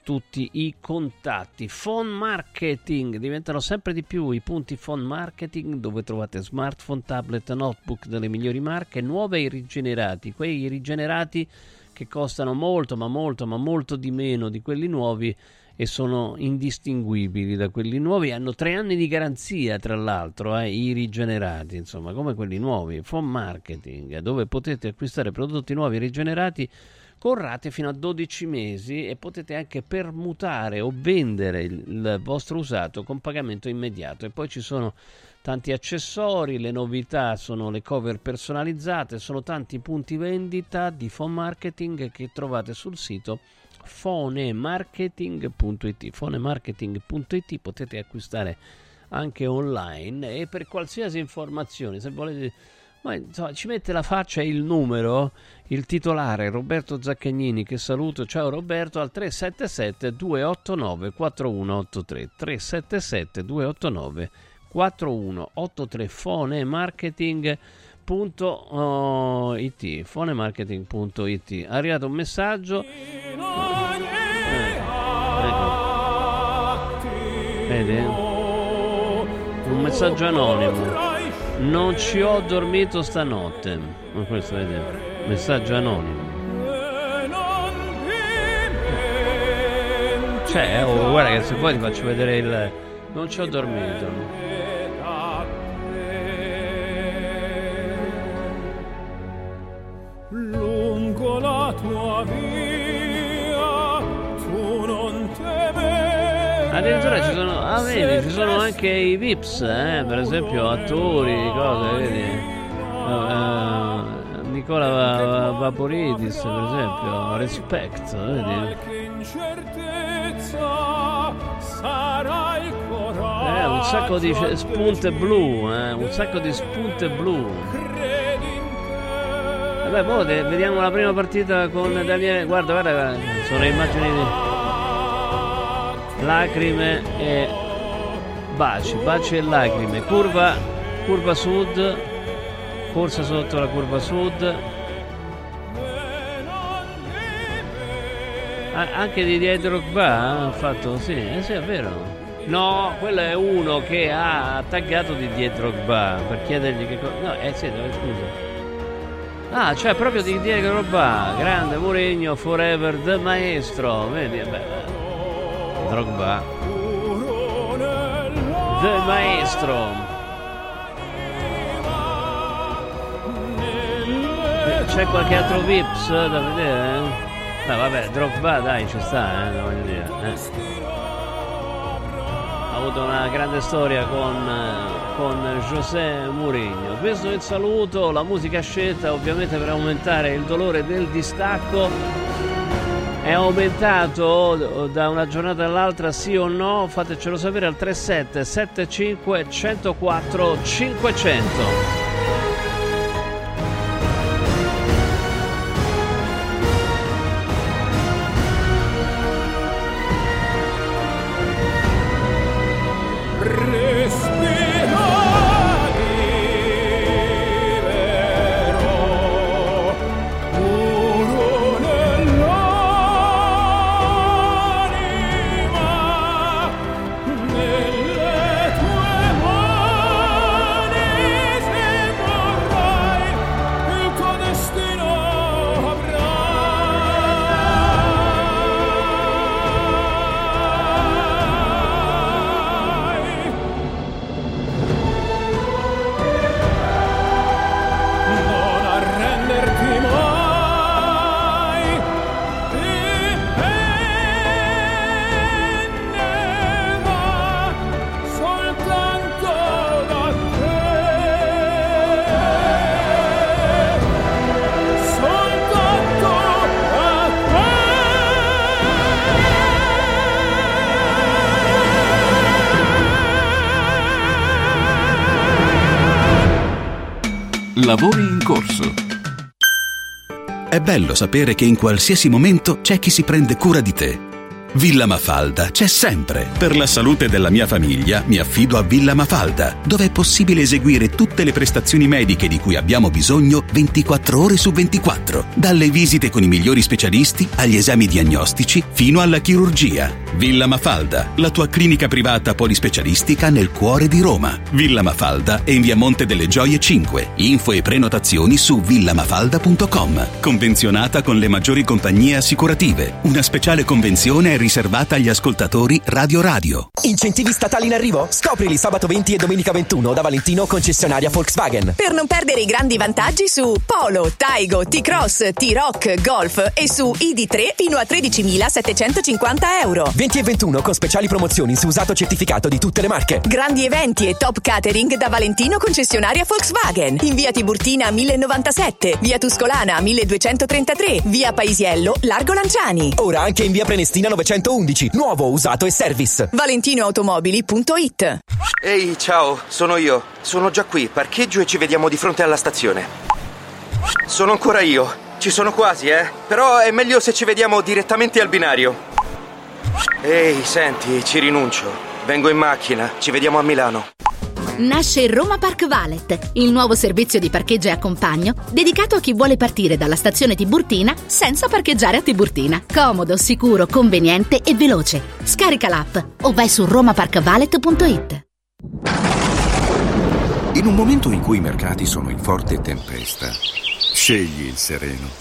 tutti i contatti. Phone marketing diventano sempre di più i punti phone marketing dove trovate smartphone, tablet, notebook delle migliori marche, nuove e rigenerati, quei rigenerati che costano molto, ma molto, ma molto di meno di quelli nuovi e sono indistinguibili da quelli nuovi. Hanno tre anni di garanzia, tra l'altro, eh, i rigenerati, insomma, come quelli nuovi. Phone marketing, dove potete acquistare prodotti nuovi rigenerati con rate fino a 12 mesi e potete anche permutare o vendere il, il vostro usato con pagamento immediato. E poi ci sono tanti accessori, le novità sono le cover personalizzate, sono tanti punti vendita di phone marketing che trovate sul sito fonemarketing.it fonemarketing.it potete acquistare anche online e per qualsiasi informazione se volete ma insomma, ci mette la faccia e il numero il titolare Roberto Zaccagnini che saluto. Ciao Roberto al 377 289 4183 377 289 4183 fonemarketing fonemarketing.it fonemarketing.it è arrivato un messaggio Eh, ecco. vedi un messaggio anonimo non ci ho dormito stanotte Ma questo vedi messaggio anonimo Cioè, oh, guarda che se poi ti faccio vedere il. Non ci ho dormito. Addirittura ci sono. Ah, vedi, ci sono anche i VIPs, eh? Per esempio, attori, cose, vedi. Eh, Nicola Va- Vaporidis, per esempio, Respect, vedi. Eh, un sacco di spunte blu, eh, un sacco di spunte blu. Poi de- vediamo la prima partita con Daniele. Guarda, guarda, sono immagini di lacrime e baci, baci e lacrime. Curva, curva sud, corsa sotto la curva sud. Ah, anche di dietro Drogba ha fatto, sì, eh, sì, è vero. No, quello è uno che ha taggato di dietro Drogba per chiedergli che cosa. No, eh sì, dove scusa. Ah, cioè proprio di Diego Drogba, grande Mourinho, forever, the maestro, vedi, eh, beh, Drogba, the maestro. C'è qualche altro Vips da vedere? No, vabbè, Drogba dai, ci sta, eh, voglio dire. eh. Ha avuto una grande storia con, eh, con José Mourinho. Questo è il saluto, la musica scelta ovviamente per aumentare il dolore del distacco. È aumentato da una giornata all'altra, sì o no? Fatecelo sapere al 37 75 104 500. Lavori in corso. È bello sapere che in qualsiasi momento c'è chi si prende cura di te. Villa Mafalda c'è sempre. Per la salute della mia famiglia mi affido a Villa Mafalda, dove è possibile eseguire tutte le prestazioni mediche di cui abbiamo bisogno 24 ore su 24, dalle visite con i migliori specialisti agli esami diagnostici fino alla chirurgia. Villa Mafalda, la tua clinica privata polispecialistica nel cuore di Roma. Villa Mafalda è in via Monte delle Gioie 5. Info e prenotazioni su villamafalda.com. Convenzionata con le maggiori compagnie assicurative. Una speciale convenzione è riservata agli ascoltatori Radio Radio. Incentivi statali in arrivo? Scoprili sabato 20 e domenica 21 da Valentino concessionaria Volkswagen. Per non perdere i grandi vantaggi su Polo, Taigo, T-Cross, T-Rock, Golf e su ID3 fino a 13.750 euro. 20 e 21 con speciali promozioni su usato certificato di tutte le marche. Grandi eventi e top catering da Valentino concessionaria Volkswagen. In via Tiburtina 1097, via Tuscolana 1233, via Paisiello, Largo Lanciani. Ora anche in via Prenestina 911, nuovo, usato e service. ValentinoAutomobili.it Ehi, ciao, sono io. Sono già qui, parcheggio e ci vediamo di fronte alla stazione. Sono ancora io. Ci sono quasi, eh. Però è meglio se ci vediamo direttamente al binario. Ehi, senti, ci rinuncio. Vengo in macchina, ci vediamo a Milano. Nasce Roma Park Valet, il nuovo servizio di parcheggio e accompagno dedicato a chi vuole partire dalla stazione Tiburtina senza parcheggiare a Tiburtina. Comodo, sicuro, conveniente e veloce. Scarica l'app o vai su romaparkvalet.it. In un momento in cui i mercati sono in forte tempesta, scegli il sereno.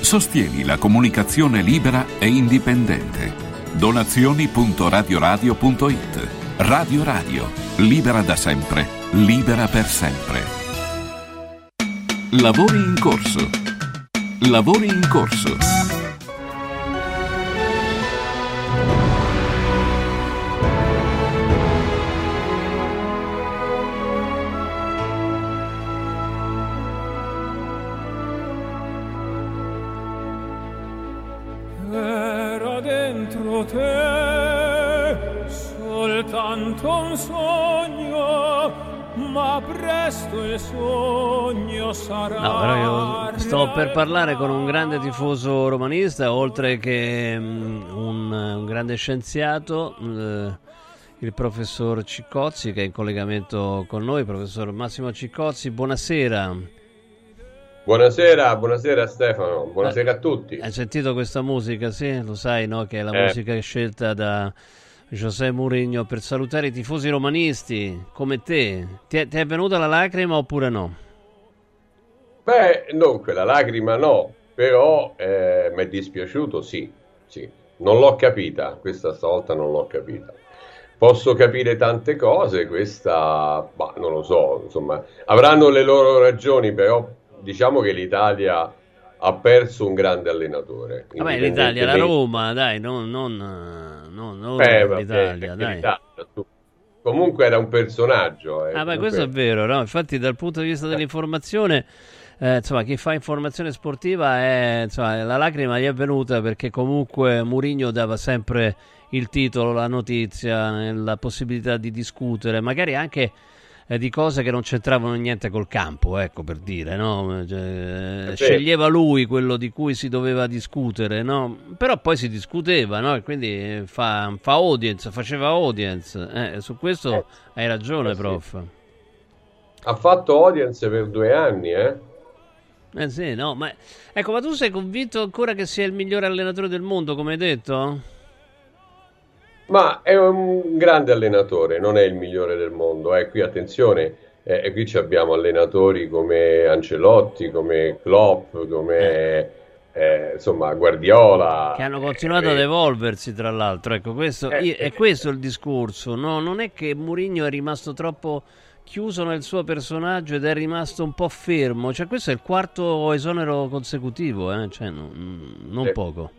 Sostieni la comunicazione libera e indipendente. Donazioni.radioradio.it Radio Radio, libera da sempre, libera per sempre. Lavori in corso. Lavori in corso. Soltanto un sogno, ma presto il sogno sarà. No, però io sto per parlare con un grande tifoso romanista, oltre che mm, un, un grande scienziato, eh, il professor Ciccozzi, che è in collegamento con noi. Professor Massimo Ciccozzi, buonasera. Buonasera, buonasera Stefano, buonasera a tutti. Hai sentito questa musica, sì? Lo sai, no? Che è la Eh. musica scelta da José Mourinho per salutare i tifosi romanisti come te. Ti è, ti è venuta la lacrima oppure no? Beh, non quella lacrima no, però eh, mi è dispiaciuto, sì, sì. Non l'ho capita, questa stavolta non l'ho capita. Posso capire tante cose, questa, bah, non lo so, insomma, avranno le loro ragioni, però diciamo che l'Italia ha perso un grande allenatore. Vabbè, l'Italia, la Roma, dai, non, non, eh, non, Eh, l'Italia, dai. Comunque era un personaggio. eh, Ah, beh, questo è vero, no? Infatti, dal punto di vista dell'informazione, eh, insomma, chi fa informazione sportiva è, insomma, la lacrima gli è venuta perché comunque Mourinho dava sempre il titolo, la notizia, eh, la possibilità di discutere, magari anche eh, di cose che non c'entravano niente col campo, ecco per dire, no? Cioè, vero. sceglieva lui quello di cui si doveva discutere, no? Però poi si discuteva, no? E quindi eh, fa, fa audience, faceva audience. Eh, su questo hai ragione, eh sì. prof. Ha fatto audience per due anni, eh? Eh sì, no, ma ecco, ma tu sei convinto ancora che sia il migliore allenatore del mondo, come hai detto? Ma è un grande allenatore, non è il migliore del mondo. Eh, qui attenzione, eh, qui ci abbiamo allenatori come Ancelotti, come Klopp, come eh, insomma Guardiola. Che hanno continuato Eh, ad evolversi, tra l'altro. Ecco, questo, Eh, io- è eh, questo il discorso. No, non è che Mourinho è rimasto troppo chiuso nel suo personaggio ed è rimasto un po' fermo. Cioè, questo è il quarto esonero consecutivo, eh? Cioè, non, non poco.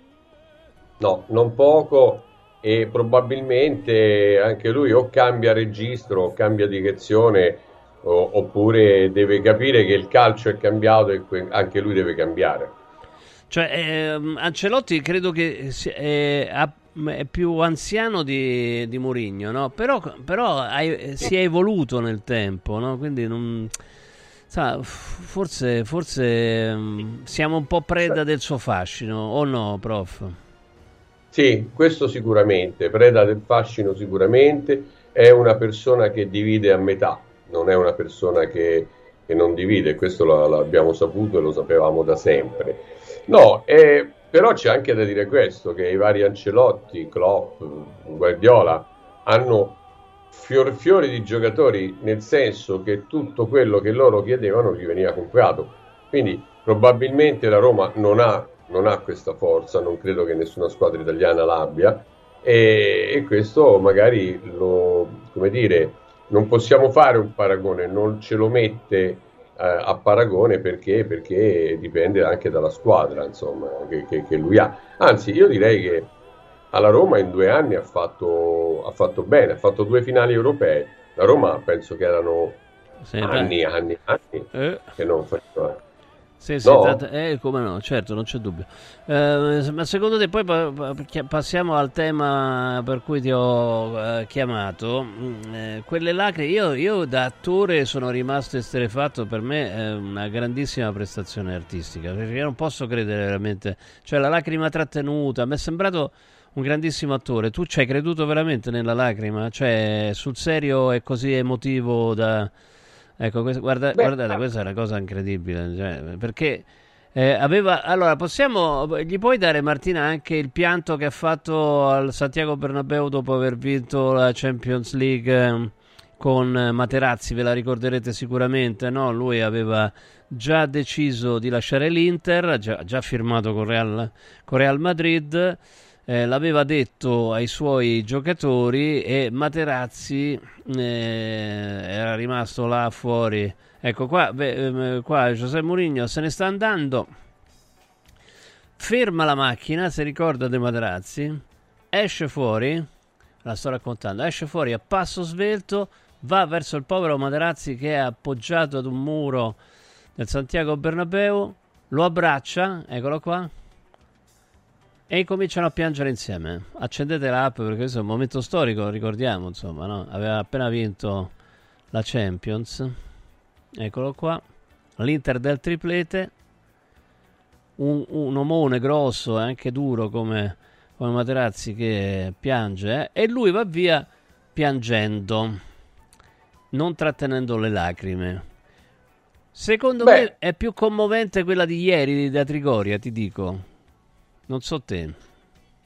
No, non poco e probabilmente anche lui o cambia registro o cambia direzione o- oppure deve capire che il calcio è cambiato e que- anche lui deve cambiare. Cioè, ehm, Ancelotti credo che si- è, ha- è più anziano di, di Mourinho, no? Però, però ha- si è evoluto nel tempo, no? Quindi non... sa, forse, forse ehm, siamo un po' preda del suo fascino, o no, prof? Sì, questo sicuramente, preda del fascino sicuramente, è una persona che divide a metà, non è una persona che, che non divide, questo l'abbiamo saputo e lo sapevamo da sempre. No, eh, però c'è anche da dire questo, che i vari Ancelotti, Klopp, Guardiola hanno fior fiori di giocatori, nel senso che tutto quello che loro chiedevano gli veniva comprato. Quindi probabilmente la Roma non ha, non ha questa forza, non credo che nessuna squadra italiana l'abbia e, e questo magari lo, come dire, non possiamo fare un paragone, non ce lo mette eh, a paragone perché, perché dipende anche dalla squadra insomma, che, che- che lui ha. Anzi, io direi che alla Roma in due anni ha fatto, ha fatto bene, ha fatto due finali europee. La Roma penso che erano Sì, anni, anni, anni Eh. che non faceva. Sì, sì, No? tanto- eh, come no, certo, non c'è dubbio. Eh, ma secondo te, poi pa- pa- passiamo al tema per cui ti ho eh, chiamato. Mm, eh, quelle lacrime, io, io da attore sono rimasto esterefatto, per me è una grandissima prestazione artistica, perché io non posso credere veramente, cioè la lacrima trattenuta, mi è sembrato un grandissimo attore. Tu ci hai creduto veramente nella lacrima? Cioè, sul serio è così emotivo da... Ecco, questo- guarda- Beh, guardate, questa è una cosa incredibile, cioè, perché eh, aveva... Allora, possiamo... Gli puoi dare, Martina, anche il pianto che ha fatto al Santiago Bernabeu dopo aver vinto la Champions League eh, con Materazzi, ve la ricorderete sicuramente, no? Lui aveva già deciso di lasciare l'Inter, già, già firmato con Real, con Real Madrid, eh, l'aveva detto ai suoi giocatori e Materazzi eh, era rimasto là fuori. Ecco qua, beh, ehm, qua Giuseppe Mourinho se ne sta andando, ferma la macchina, si ricorda De Materazzi, esce fuori, la sto raccontando, esce fuori a passo svelto, va verso il povero Materazzi che è appoggiato ad un muro del Santiago Bernabeu, lo abbraccia, eccolo qua, e incominciano a piangere insieme. Accendete l'app perché questo è un momento storico, ricordiamo, insomma, no? Aveva appena vinto la Champions. Eccolo qua. L'Inter del triplete. Un, un omone grosso e anche duro come, come Materazzi che piange eh? e lui va via piangendo, non trattenendo le lacrime. Secondo Beh. me è più commovente quella di ieri da Trigoria, ti dico. Non so te.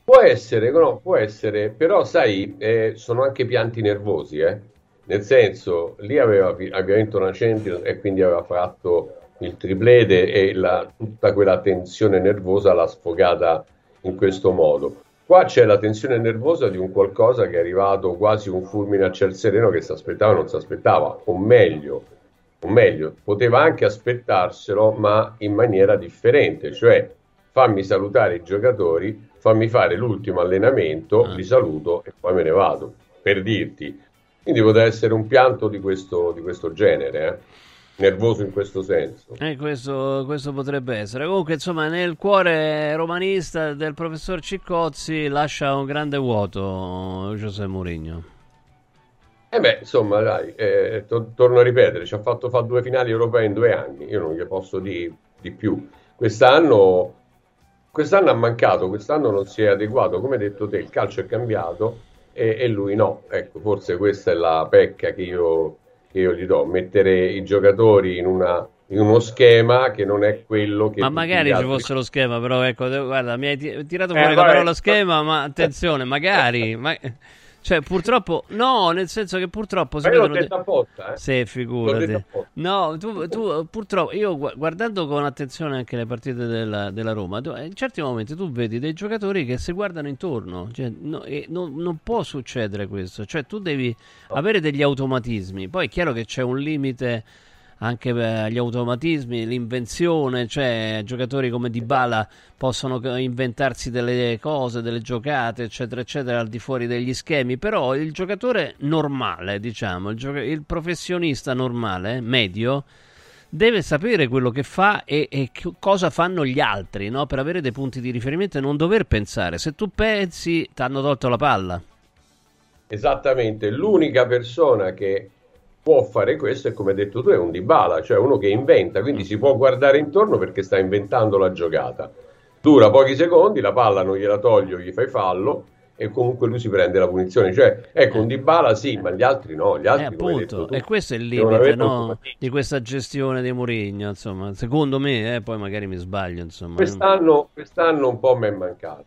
Può essere, no, può essere, però sai, eh, sono anche pianti nervosi, eh. Nel senso, lì aveva, aveva vinto una Champions e quindi aveva fatto il triplete e la- tutta quella tensione nervosa l'ha sfogata in questo modo. Qua c'è la tensione nervosa di un qualcosa che è arrivato quasi un fulmine a ciel sereno che si aspettava o non si aspettava, o meglio, o meglio, poteva anche aspettarselo, ma in maniera differente, cioè fammi salutare i giocatori, fammi fare l'ultimo allenamento, li saluto e poi me ne vado, per dirti. Quindi poteva essere un pianto di questo, di questo genere, eh? nervoso in questo senso. Eh, questo, questo potrebbe essere. Comunque, insomma, nel cuore romanista del professor Ciccozzi lascia un grande vuoto Giuseppe Mourinho. Eh beh, insomma, dai, eh, to- torno a ripetere, ci ha fatto fare due finali europee in due anni, io non gli posso dire di più. Quest'anno, quest'anno ha mancato, quest'anno non si è adeguato, come hai detto te, il calcio è cambiato e, e lui no. Ecco, forse questa è la pecca che io, che io gli do, mettere i giocatori in, una, in uno schema che non è quello che... Ma magari ci fosse lo schema, però ecco, guarda, mi hai ti- tirato Eh, fuori la vabbè. parola schema, ma attenzione, magari, ma- cioè purtroppo, no, nel senso che purtroppo si Ma io l'ho vedono de- detto apposta, eh. Sì, figurati. No, tu, tu, purtroppo, io gu- guardando con attenzione anche le partite della, della Roma, tu- in certi momenti tu vedi dei giocatori che si guardano intorno, cioè, no- e non, non può succedere questo, cioè tu devi avere degli automatismi, poi è chiaro che c'è un limite anche per agli automatismi, l'invenzione, cioè giocatori come Dybala possono inventarsi delle cose, delle giocate, eccetera, eccetera, al di fuori degli schemi, però il giocatore normale, diciamo, il, gioca- il professionista normale, medio, deve sapere quello che fa e, e cosa fanno gli altri, no? Per avere dei punti di riferimento e non dover pensare. Se tu pensi, ti hanno tolto la palla. Esattamente, l'unica persona che può fare questo è come hai detto tu, è un Dybala, cioè uno che inventa, quindi si può guardare intorno perché sta inventando la giocata. Dura pochi secondi, la palla non gliela togli o gli fai fallo e comunque lui si prende la punizione. Cioè, ecco, un Dybala sì, ma gli altri no, gli Eh, altri detto appunto, tu, e questo è il limite no, di questa gestione di Mourinho, insomma, secondo me, eh, poi magari mi sbaglio, insomma. Quest'anno, quest'anno un po' mi è mancato,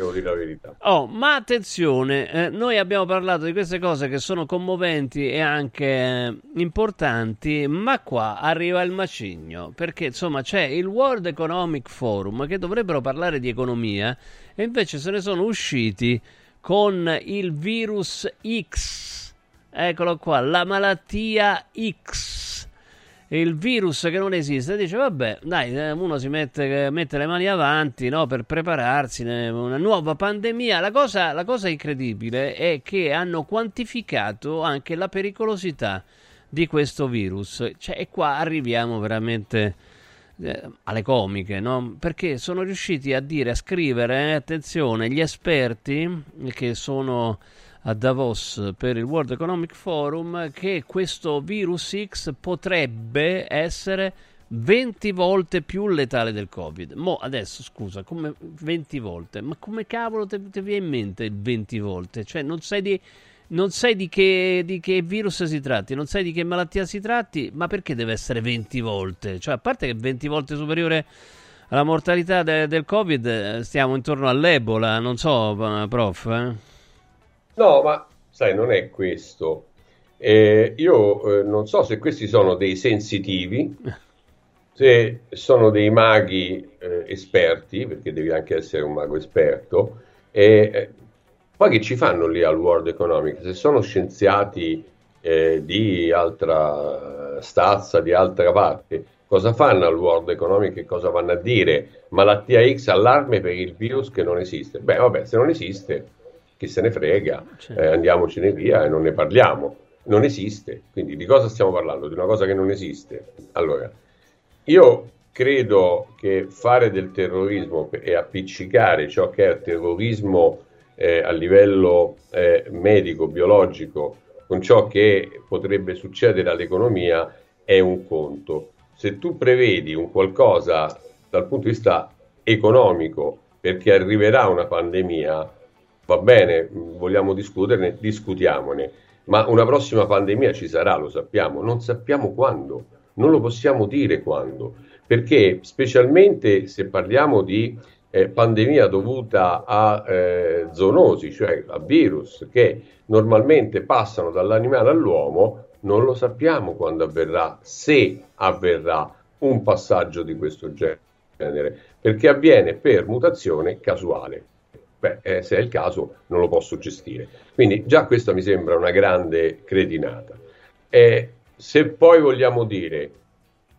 devo dire la verità. Oh, ma attenzione, eh, noi abbiamo parlato di queste cose che sono commoventi e anche eh, importanti, ma qua arriva il macigno, perché insomma c'è il World Economic Forum che dovrebbero parlare di economia e invece se ne sono usciti con il virus X. Eccolo qua, la malattia X il virus che non esiste, dice vabbè, dai, eh, uno si mette, mette le mani avanti no, per prepararsi a una nuova pandemia. La cosa, la cosa incredibile è che hanno quantificato anche la pericolosità di questo virus. Cioè, e qua arriviamo veramente eh, alle comiche, no? Perché sono riusciti a dire, a scrivere, eh, attenzione, gli esperti che sono a Davos per il World Economic Forum che questo virus X potrebbe essere 20 volte più letale del Covid. Mo adesso scusa, come 20 volte? Ma come cavolo ti viene in mente il 20 volte? Cioè non sai di non sai di che, di che virus si tratti, non sai di che malattia si tratti, ma perché deve essere 20 volte? Cioè, a parte che è 20 volte superiore alla mortalità de- del Covid, eh, stiamo intorno all'Ebola, non so, eh, prof. eh? No, ma sai, non è questo. Eh, io eh, non so se questi sono dei sensitivi, [laughs] se sono dei maghi eh, esperti, perché devi anche essere un mago esperto, e eh, poi che ci fanno lì al World Economic? Se sono scienziati eh, di altra stazza, di altra parte, cosa fanno al World Economic e cosa vanno a dire? Malattia X, allarme per il virus che non esiste. Beh, vabbè, se non esiste, chi se ne frega, eh, andiamocene via e non ne parliamo. Non esiste, quindi di cosa stiamo parlando? Di una cosa che non esiste. Allora, io credo che fare del terrorismo e appiccicare ciò che è terrorismo eh, a livello eh, medico, biologico, con ciò che potrebbe succedere all'economia è un conto. Se tu prevedi un qualcosa dal punto di vista economico, perché arriverà una pandemia, va bene, vogliamo discuterne, discutiamone, ma una prossima pandemia ci sarà, lo sappiamo, non sappiamo quando, non lo possiamo dire quando, perché specialmente se parliamo di eh, pandemia dovuta a eh, zoonosi, cioè a virus che normalmente passano dall'animale all'uomo, non lo sappiamo quando avverrà, se avverrà un passaggio di questo genere, perché avviene per mutazione casuale. Beh, eh, se è il caso non lo posso gestire. Quindi già questa mi sembra una grande cretinata. Eh, se poi vogliamo dire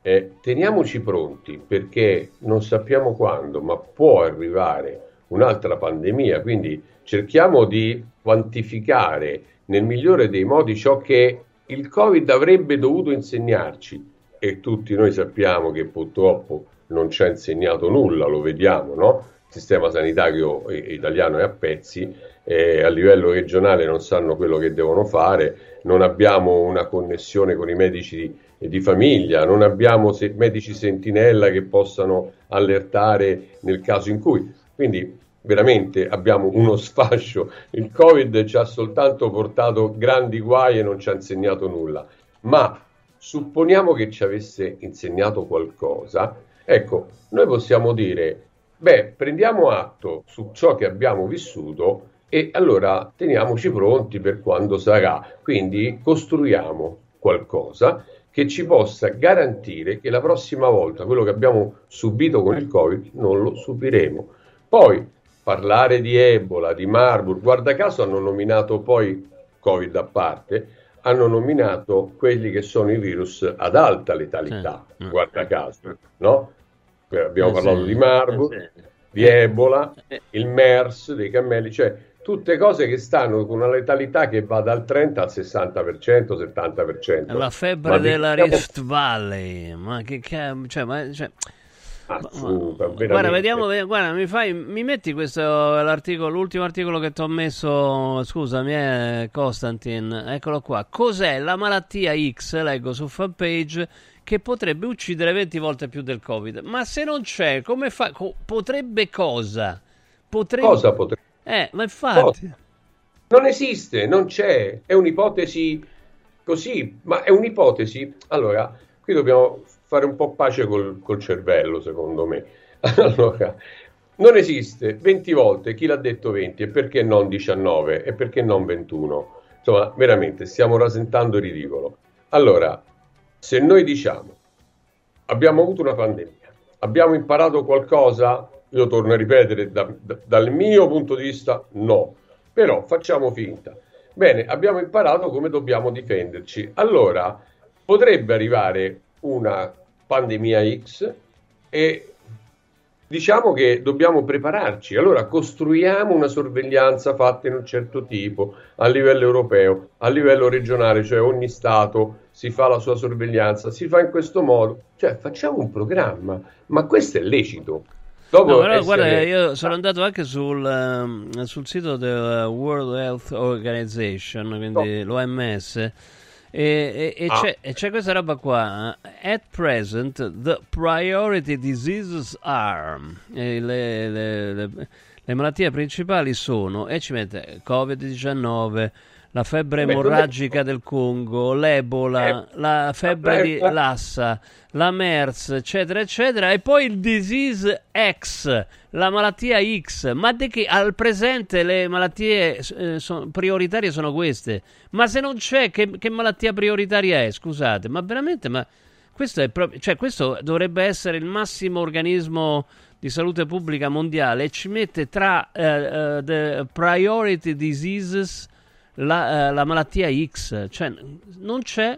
eh, teniamoci pronti perché non sappiamo quando, ma può arrivare un'altra pandemia, quindi cerchiamo di quantificare nel migliore dei modi ciò che il Covid avrebbe dovuto insegnarci e tutti noi sappiamo che purtroppo non ci ha insegnato nulla, lo vediamo, no? Sistema sanitario italiano è a pezzi, eh, a livello regionale non sanno quello che devono fare, non abbiamo una connessione con i medici di, di famiglia, non abbiamo se- medici sentinella che possano allertare nel caso in cui. Quindi veramente abbiamo uno sfascio. Il Covid ci ha soltanto portato grandi guai e non ci ha insegnato nulla. Ma supponiamo che ci avesse insegnato qualcosa, ecco, noi possiamo dire, beh, prendiamo atto su ciò che abbiamo vissuto e allora teniamoci pronti per quando sarà. Quindi costruiamo qualcosa che ci possa garantire che la prossima volta quello che abbiamo subito con il Covid non lo subiremo. Poi parlare di Ebola, di Marburg, guarda caso hanno nominato poi Covid a parte, hanno nominato quelli che sono i virus ad alta letalità, guarda caso, no? Eh, Abbiamo Eh, parlato sì. di Marburg, Eh, sì. di Ebola, il MERS, dei cammelli, cioè tutte cose che stanno con una letalità che va dal 30 al 60%, 70%. La febbre Ma della diciamo- Rift Valley, ma che cazzo, cioè, ma, cioè, Ah, ma- guarda, vediamo, ve- guarda, mi fai, mi metti questo, l'articolo, l'ultimo articolo che ti ho messo, scusami, eh, Costantin, eccolo qua. Cos'è la malattia X, leggo su fanpage, che potrebbe uccidere 20 volte più del Covid? Ma se non c'è, come fa? co- potrebbe cosa? Potrebbe... Cosa potrebbe? Eh, ma infatti... Non esiste, non c'è, è un'ipotesi così, ma è un'ipotesi. Allora, qui dobbiamo fare un po' pace col, col cervello, secondo me. [laughs] Allora, non esiste 20 volte, chi l'ha detto 20 e perché non 19 e perché non 21? Insomma, veramente stiamo rasentando il ridicolo. Allora, se noi diciamo abbiamo avuto una pandemia, abbiamo imparato qualcosa, io torno a ripetere, da- da- dal mio punto di vista no, però facciamo finta. Bene, abbiamo imparato come dobbiamo difenderci. Allora, potrebbe arrivare una pandemia X e diciamo che dobbiamo prepararci. Allora, costruiamo una sorveglianza fatta in un certo tipo a livello europeo, a livello regionale, cioè ogni Stato si fa la sua sorveglianza, si fa in questo modo, cioè facciamo un programma, ma questo è lecito. Dopo No, però essere- guarda, io sono andato anche sul, ehm, sul sito del World Health Organization, quindi l'OMS, e, e- e Ah. c'è, e c'è questa roba qua. eh, At present, the priority diseases are e le, le- le- le malattie principali sono, e ci mette Covid-19. La febbre emorragica del Congo, l'Ebola, Eh, la febbre di Lassa, la MERS, eccetera, eccetera, e poi il disease X, la malattia X. Ma di che al presente le malattie eh, so- prioritarie sono queste? Ma se non c'è, che, che malattia prioritaria è? Scusate, ma veramente, ma questo è proprio, cioè questo dovrebbe essere il massimo organismo di salute pubblica mondiale e ci mette tra eh, eh, the priority diseases la, eh, la malattia X, cioè non c'è.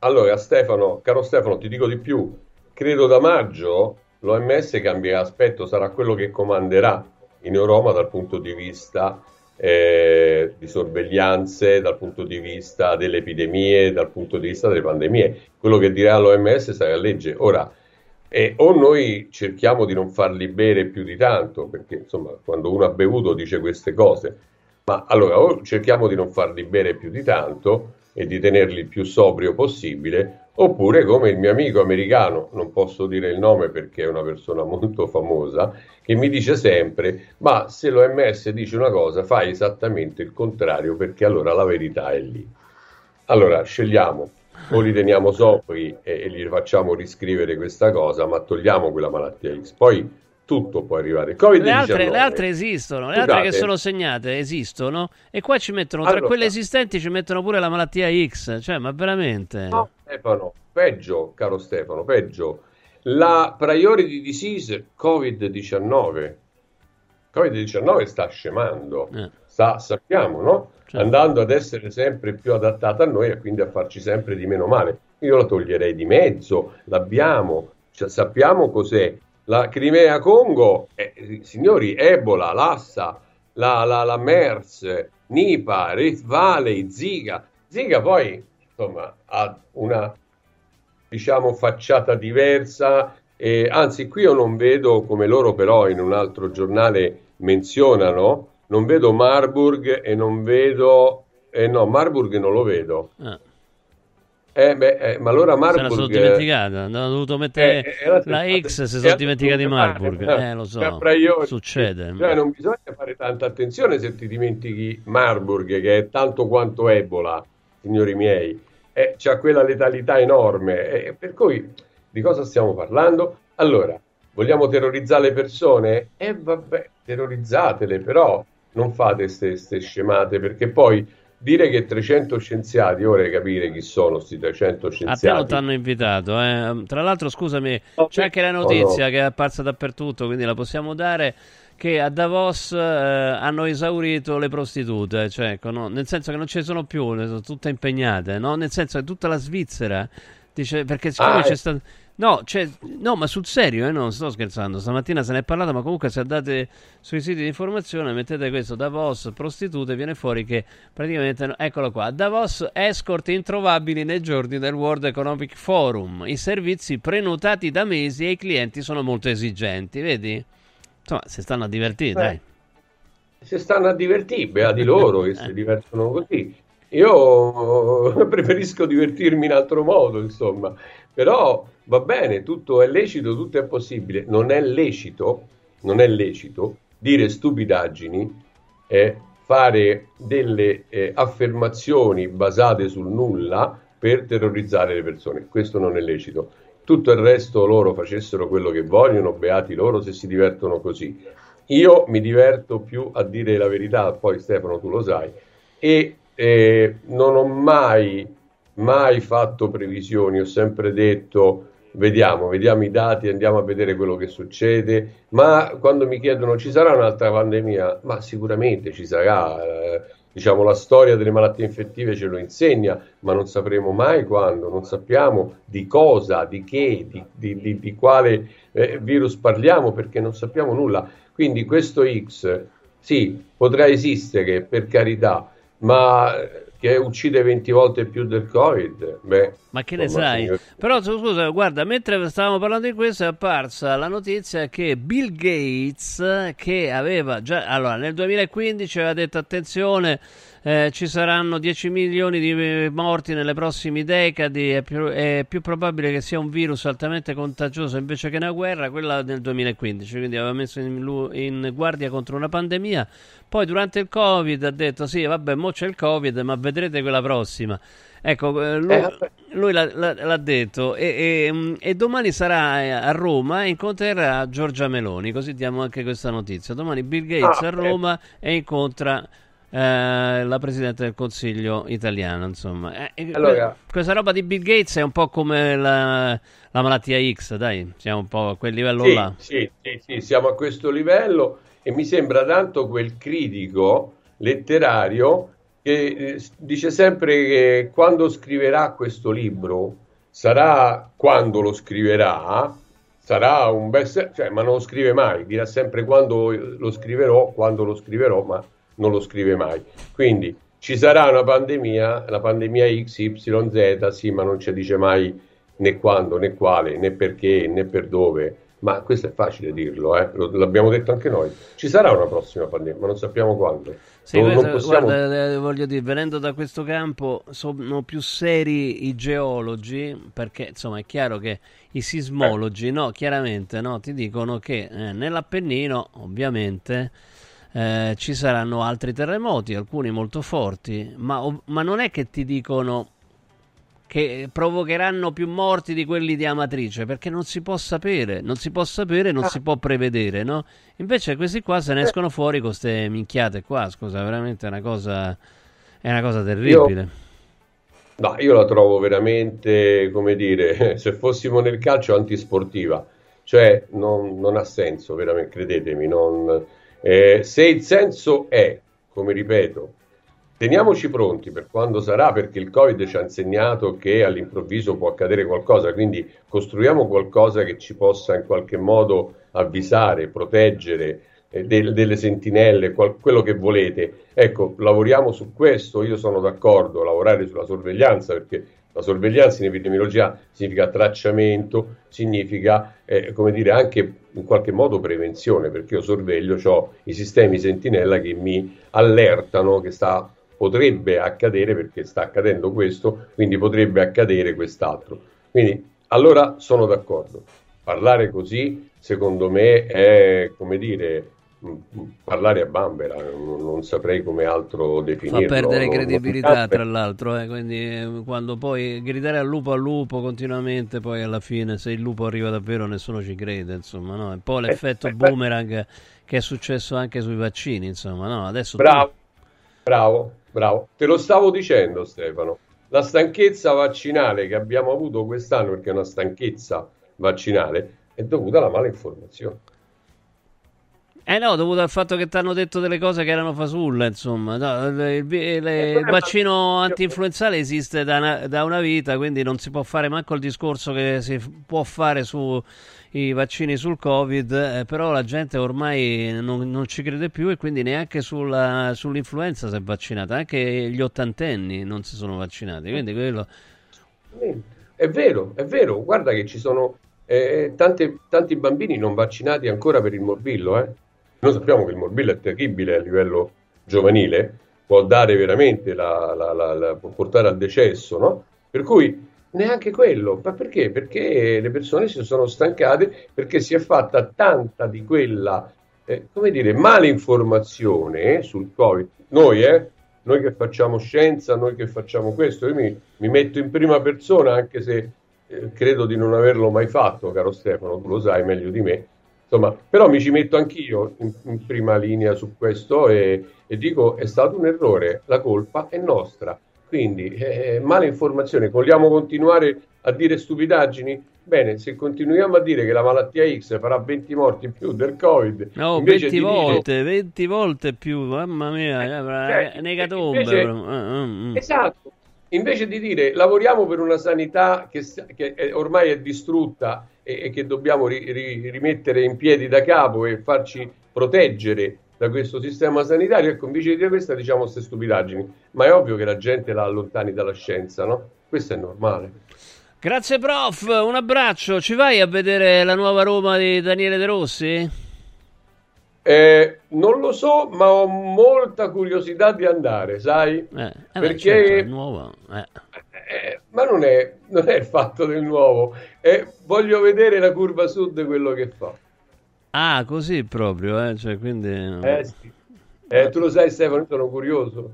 Allora, Stefano, caro Stefano, ti dico di più. Credo da maggio l'OMS cambierà aspetto, sarà quello che comanderà in Europa dal punto di vista eh, di sorveglianze, dal punto di vista delle epidemie, dal punto di vista delle pandemie. Quello che dirà l'OMS sarà legge. Ora, eh, o noi cerchiamo di non farli bere più di tanto, perché insomma, quando uno ha bevuto dice queste cose, ma allora o cerchiamo di non farli bere più di tanto e di tenerli il più sobrio possibile, oppure come il mio amico americano, non posso dire il nome perché è una persona molto famosa, che mi dice sempre, ma se l'OMS dice una cosa fai esattamente il contrario perché allora la verità è lì. Allora scegliamo, o li teniamo sobri e, e gli facciamo riscrivere questa cosa, ma togliamo quella malattia X. Poi tutto può arrivare. Il Covid-19. Le altre, le altre esistono, le altre che Scusate. sono segnate esistono e qua ci mettono, tra Allora. quelle esistenti ci mettono pure la malattia X, cioè ma veramente... No, Stefano, peggio, caro Stefano, peggio. La priority disease Covid-19. Covid-19 sta scemando, Eh. sta, sappiamo, no? Certo. Andando ad essere sempre più adattata a noi e quindi a farci sempre di meno male. Io la toglierei di mezzo, l'abbiamo, cioè, sappiamo cos'è. La Crimea Congo, eh, signori, Ebola, Lassa, la, la, la MERS, Nipa, Rift Valley, Zika. Zika poi, insomma, ha una, diciamo, facciata diversa, E, anzi, qui io non vedo, come loro però in un altro giornale menzionano, non vedo Marburg e non vedo... Eh no, Marburg non lo vedo. Ah. Eh, beh, eh, ma allora Se la Marburg... sono dimenticata, hanno dovuto mettere Eh, era- la X, si eh, sono dimenticati eh, Marburg. eh, Eh, lo so, succede. Cioè, non bisogna fare tanta attenzione se ti dimentichi Marburg, che è tanto quanto Ebola, signori miei. Eh, c'ha quella letalità enorme. eh, per cui, di cosa stiamo parlando? Allora, vogliamo terrorizzare le persone? E vabbè, terrorizzatele, però non fate queste scemate, perché poi dire che 300 scienziati, ora hai capire chi sono questi 300 A te scienziati. non ti hanno invitato. eh. Tra l'altro, scusami, c'è anche la no, notizia no. che è apparsa dappertutto, quindi la possiamo dare. Che a Davos eh, hanno esaurito le prostitute, cioè, no, nel senso che non ci sono più, ne sono tutte impegnate, no? Nel senso che tutta la Svizzera dice perché siccome Ah, c'è eh. stato. No, c'è- no, ma sul serio, eh, non sto scherzando. Stamattina se ne è parlato, ma comunque se andate sui siti di informazione mettete questo Davos prostitute, viene fuori che praticamente, eccolo qua, Davos escort introvabili nei giorni del World Economic Forum. I servizi prenotati da mesi e i clienti sono molto esigenti, vedi? Insomma, si stanno a divertire, Beh, dai. se stanno a divertire, beati loro che si divertono così. Io [laughs] preferisco divertirmi in altro modo, insomma. Però va bene, tutto è lecito, tutto è possibile. Non è lecito, non è lecito dire stupidaggini e fare delle eh, affermazioni basate sul nulla per terrorizzare le persone. Questo non è lecito. Tutto il resto loro facessero quello che vogliono, beati loro se si divertono così. Io mi diverto più a dire la verità, poi Stefano tu lo sai, e eh, non ho mai, mai fatto previsioni, ho sempre detto vediamo, vediamo i dati, andiamo a vedere quello che succede, ma quando mi chiedono ci sarà un'altra pandemia, ma sicuramente ci sarà, eh, diciamo la storia delle malattie infettive ce lo insegna, ma non sapremo mai quando, non sappiamo di cosa, di che, di, di- di- di quale eh, virus parliamo perché non sappiamo nulla. Quindi questo X, sì, potrà esistere per carità, ma che uccide 20 volte più del Covid, beh, Ma che ne sai? signor- Però scusa, guarda, mentre stavamo parlando di questo è apparsa la notizia che Bill Gates, che aveva già, allora nel 2015 aveva detto attenzione, eh, ci saranno 10 milioni di eh, morti nelle prossime decadi, è più, è più probabile che sia un virus altamente contagioso invece che una guerra, quella nel 2015, quindi aveva messo in, in guardia contro una pandemia, poi durante il Covid ha detto sì, vabbè, mo c'è il Covid, ma vedrete quella prossima. Ecco, eh, lui, Eh, lui l'ha, l'ha- detto e, e, mm, e domani sarà eh, a Roma e incontrerà Giorgia Meloni, così diamo anche questa notizia. Domani Bill Gates Ah, a Roma e incontra eh, la Presidente del Consiglio italiano, insomma. Eh, Allora- questa roba di Bill Gates è un po' come la, la malattia X, dai, siamo un po' a quel livello Sì, là. sì, sì, sì, siamo a questo livello e mi sembra tanto quel critico letterario che eh, dice sempre che quando scriverà questo libro sarà quando lo scriverà sarà un best cioè, ma non lo scrive mai, dirà sempre quando lo scriverò, quando lo scriverò, ma non lo scrive mai. Quindi ci sarà una pandemia, la pandemia XYZ, sì, ma non ci dice mai né quando, né quale, né perché, né per dove. Ma questo è facile dirlo, eh? L'abbiamo detto anche noi. Ci sarà una prossima pandemia, ma non sappiamo quando. Sì, non, non questo- possiamo... guarda, eh, voglio dire, venendo da questo campo, sono più seri i geologi, perché insomma è chiaro che i sismologi, no, chiaramente, no, ti dicono che eh, nell'Appennino, ovviamente, eh, ci saranno altri terremoti, alcuni molto forti, ma, ma non è che ti dicono che provocheranno più morti di quelli di Amatrice, perché non si può sapere, non si può sapere, non si può prevedere, no? Invece questi qua se ne escono fuori con queste minchiate qua, scusa, veramente è una cosa, è una cosa terribile. No, io la trovo veramente, come dire, [laughs] se fossimo nel calcio antisportiva, cioè non, non ha senso, veramente, credetemi. non- eh, se il senso è, come ripeto, teniamoci pronti per quando sarà, perché il Covid ci ha insegnato che all'improvviso può accadere qualcosa, quindi costruiamo qualcosa che ci possa in qualche modo avvisare, proteggere eh, del- delle sentinelle, qual- quello che volete. Ecco, lavoriamo su questo, io sono d'accordo, lavorare sulla sorveglianza perché La sorveglianza in epidemiologia significa tracciamento, significa, eh, come dire, anche in qualche modo prevenzione, perché io sorveglio, ho i sistemi sentinella che mi allertano che sta, potrebbe accadere, perché sta accadendo questo, quindi potrebbe accadere quest'altro. Quindi, allora sono d'accordo. Parlare così, secondo me, è, come dire, parlare a bambera, non, saprei come altro definirlo. Fa perdere credibilità, non tra l'altro, eh, quindi eh, quando poi gridare al lupo al lupo continuamente, poi alla fine se il lupo arriva davvero nessuno ci crede, insomma, no? È un po' l'effetto eh, boomerang che è successo anche sui vaccini, insomma, no? Adesso bravo, tu... bravo, bravo. Te lo stavo dicendo Stefano, la stanchezza vaccinale che abbiamo avuto quest'anno, perché è una stanchezza vaccinale, è dovuta alla mala informazione. Eh no, dovuto al fatto che ti hanno detto delle cose che erano fasulle, insomma. No, il, il- il- il vaccino anti-influenzale esiste da una, da una vita, quindi non si può fare manco il discorso che si può fare sui vaccini sul Covid, eh, però la gente ormai non, non ci crede più e quindi neanche sulla- sull'influenza si è vaccinata, anche gli ottantenni non si sono vaccinati, quindi quello... È vero, è vero, guarda che ci sono eh, tante- tanti bambini non vaccinati ancora per il morbillo, eh. Noi sappiamo che il morbillo è terribile a livello giovanile, può dare veramente la, la- la- portare al decesso, no? Per cui neanche quello, ma perché? Perché le persone si sono stancate, perché si è fatta tanta di quella, eh, come dire, malinformazione sul Covid. Noi, eh, noi che facciamo scienza, noi che facciamo questo, io mi, mi metto in prima persona, anche se eh, credo di non averlo mai fatto, caro Stefano, tu lo sai meglio di me. Insomma, però mi ci metto anch'io in, in prima linea su questo e, e dico è stato un errore, la colpa è nostra. Quindi, eh, male informazione, vogliamo continuare a dire stupidaggini? Bene, se continuiamo a dire che la malattia X farà 20 morti in più del Covid, No, invece 20 di dire- volte, 20 volte più, mamma mia, eh, cioè, negatombe. invece- ah, ah. Esatto. Invece di dire lavoriamo per una sanità che, che è- ormai è distrutta e, e che dobbiamo ri- ri- rimettere in piedi da capo e farci proteggere da questo sistema sanitario, ecco, invece di questa diciamo queste stupidaggini. Ma è ovvio che la gente la allontani dalla scienza, no? Questo è normale. Grazie prof, un abbraccio. Ci vai a vedere la nuova Roma di Daniele De Rossi? Eh, non lo so, ma ho molta curiosità di andare, sai? Eh, beh, Perché certo, è nuovo. eh. Eh, ma non è, non è il fatto del nuovo, è voglio vedere la curva sud quello che fa. Ah, così proprio, eh? Cioè, quindi... Eh, sì. Eh, tu lo sai Stefano, io sono curioso.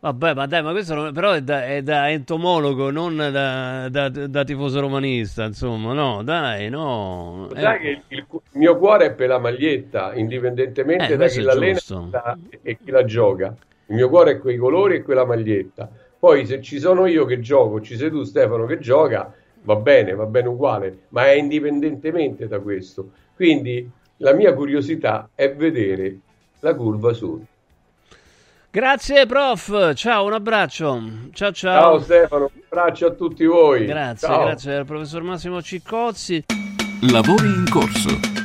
Vabbè, ma dai, ma questo non- però è da, è da entomologo, non da, da- da tifoso romanista, insomma, no, dai, no. Lo Eh, sai che il, il mio cuore è per la maglietta, indipendentemente Eh, da chi l'allena e chi la gioca. Il mio cuore è quei colori e quella maglietta. Poi se ci sono io che gioco, ci sei tu Stefano che gioca, va bene, va bene uguale, ma è indipendentemente da questo. Quindi la mia curiosità è vedere la curva sud. Grazie prof, ciao, un abbraccio. Ciao, ciao. Ciao Stefano, un abbraccio a tutti voi. Grazie, Ciao. grazie al professor Massimo Ciccozzi. Lavori in corso.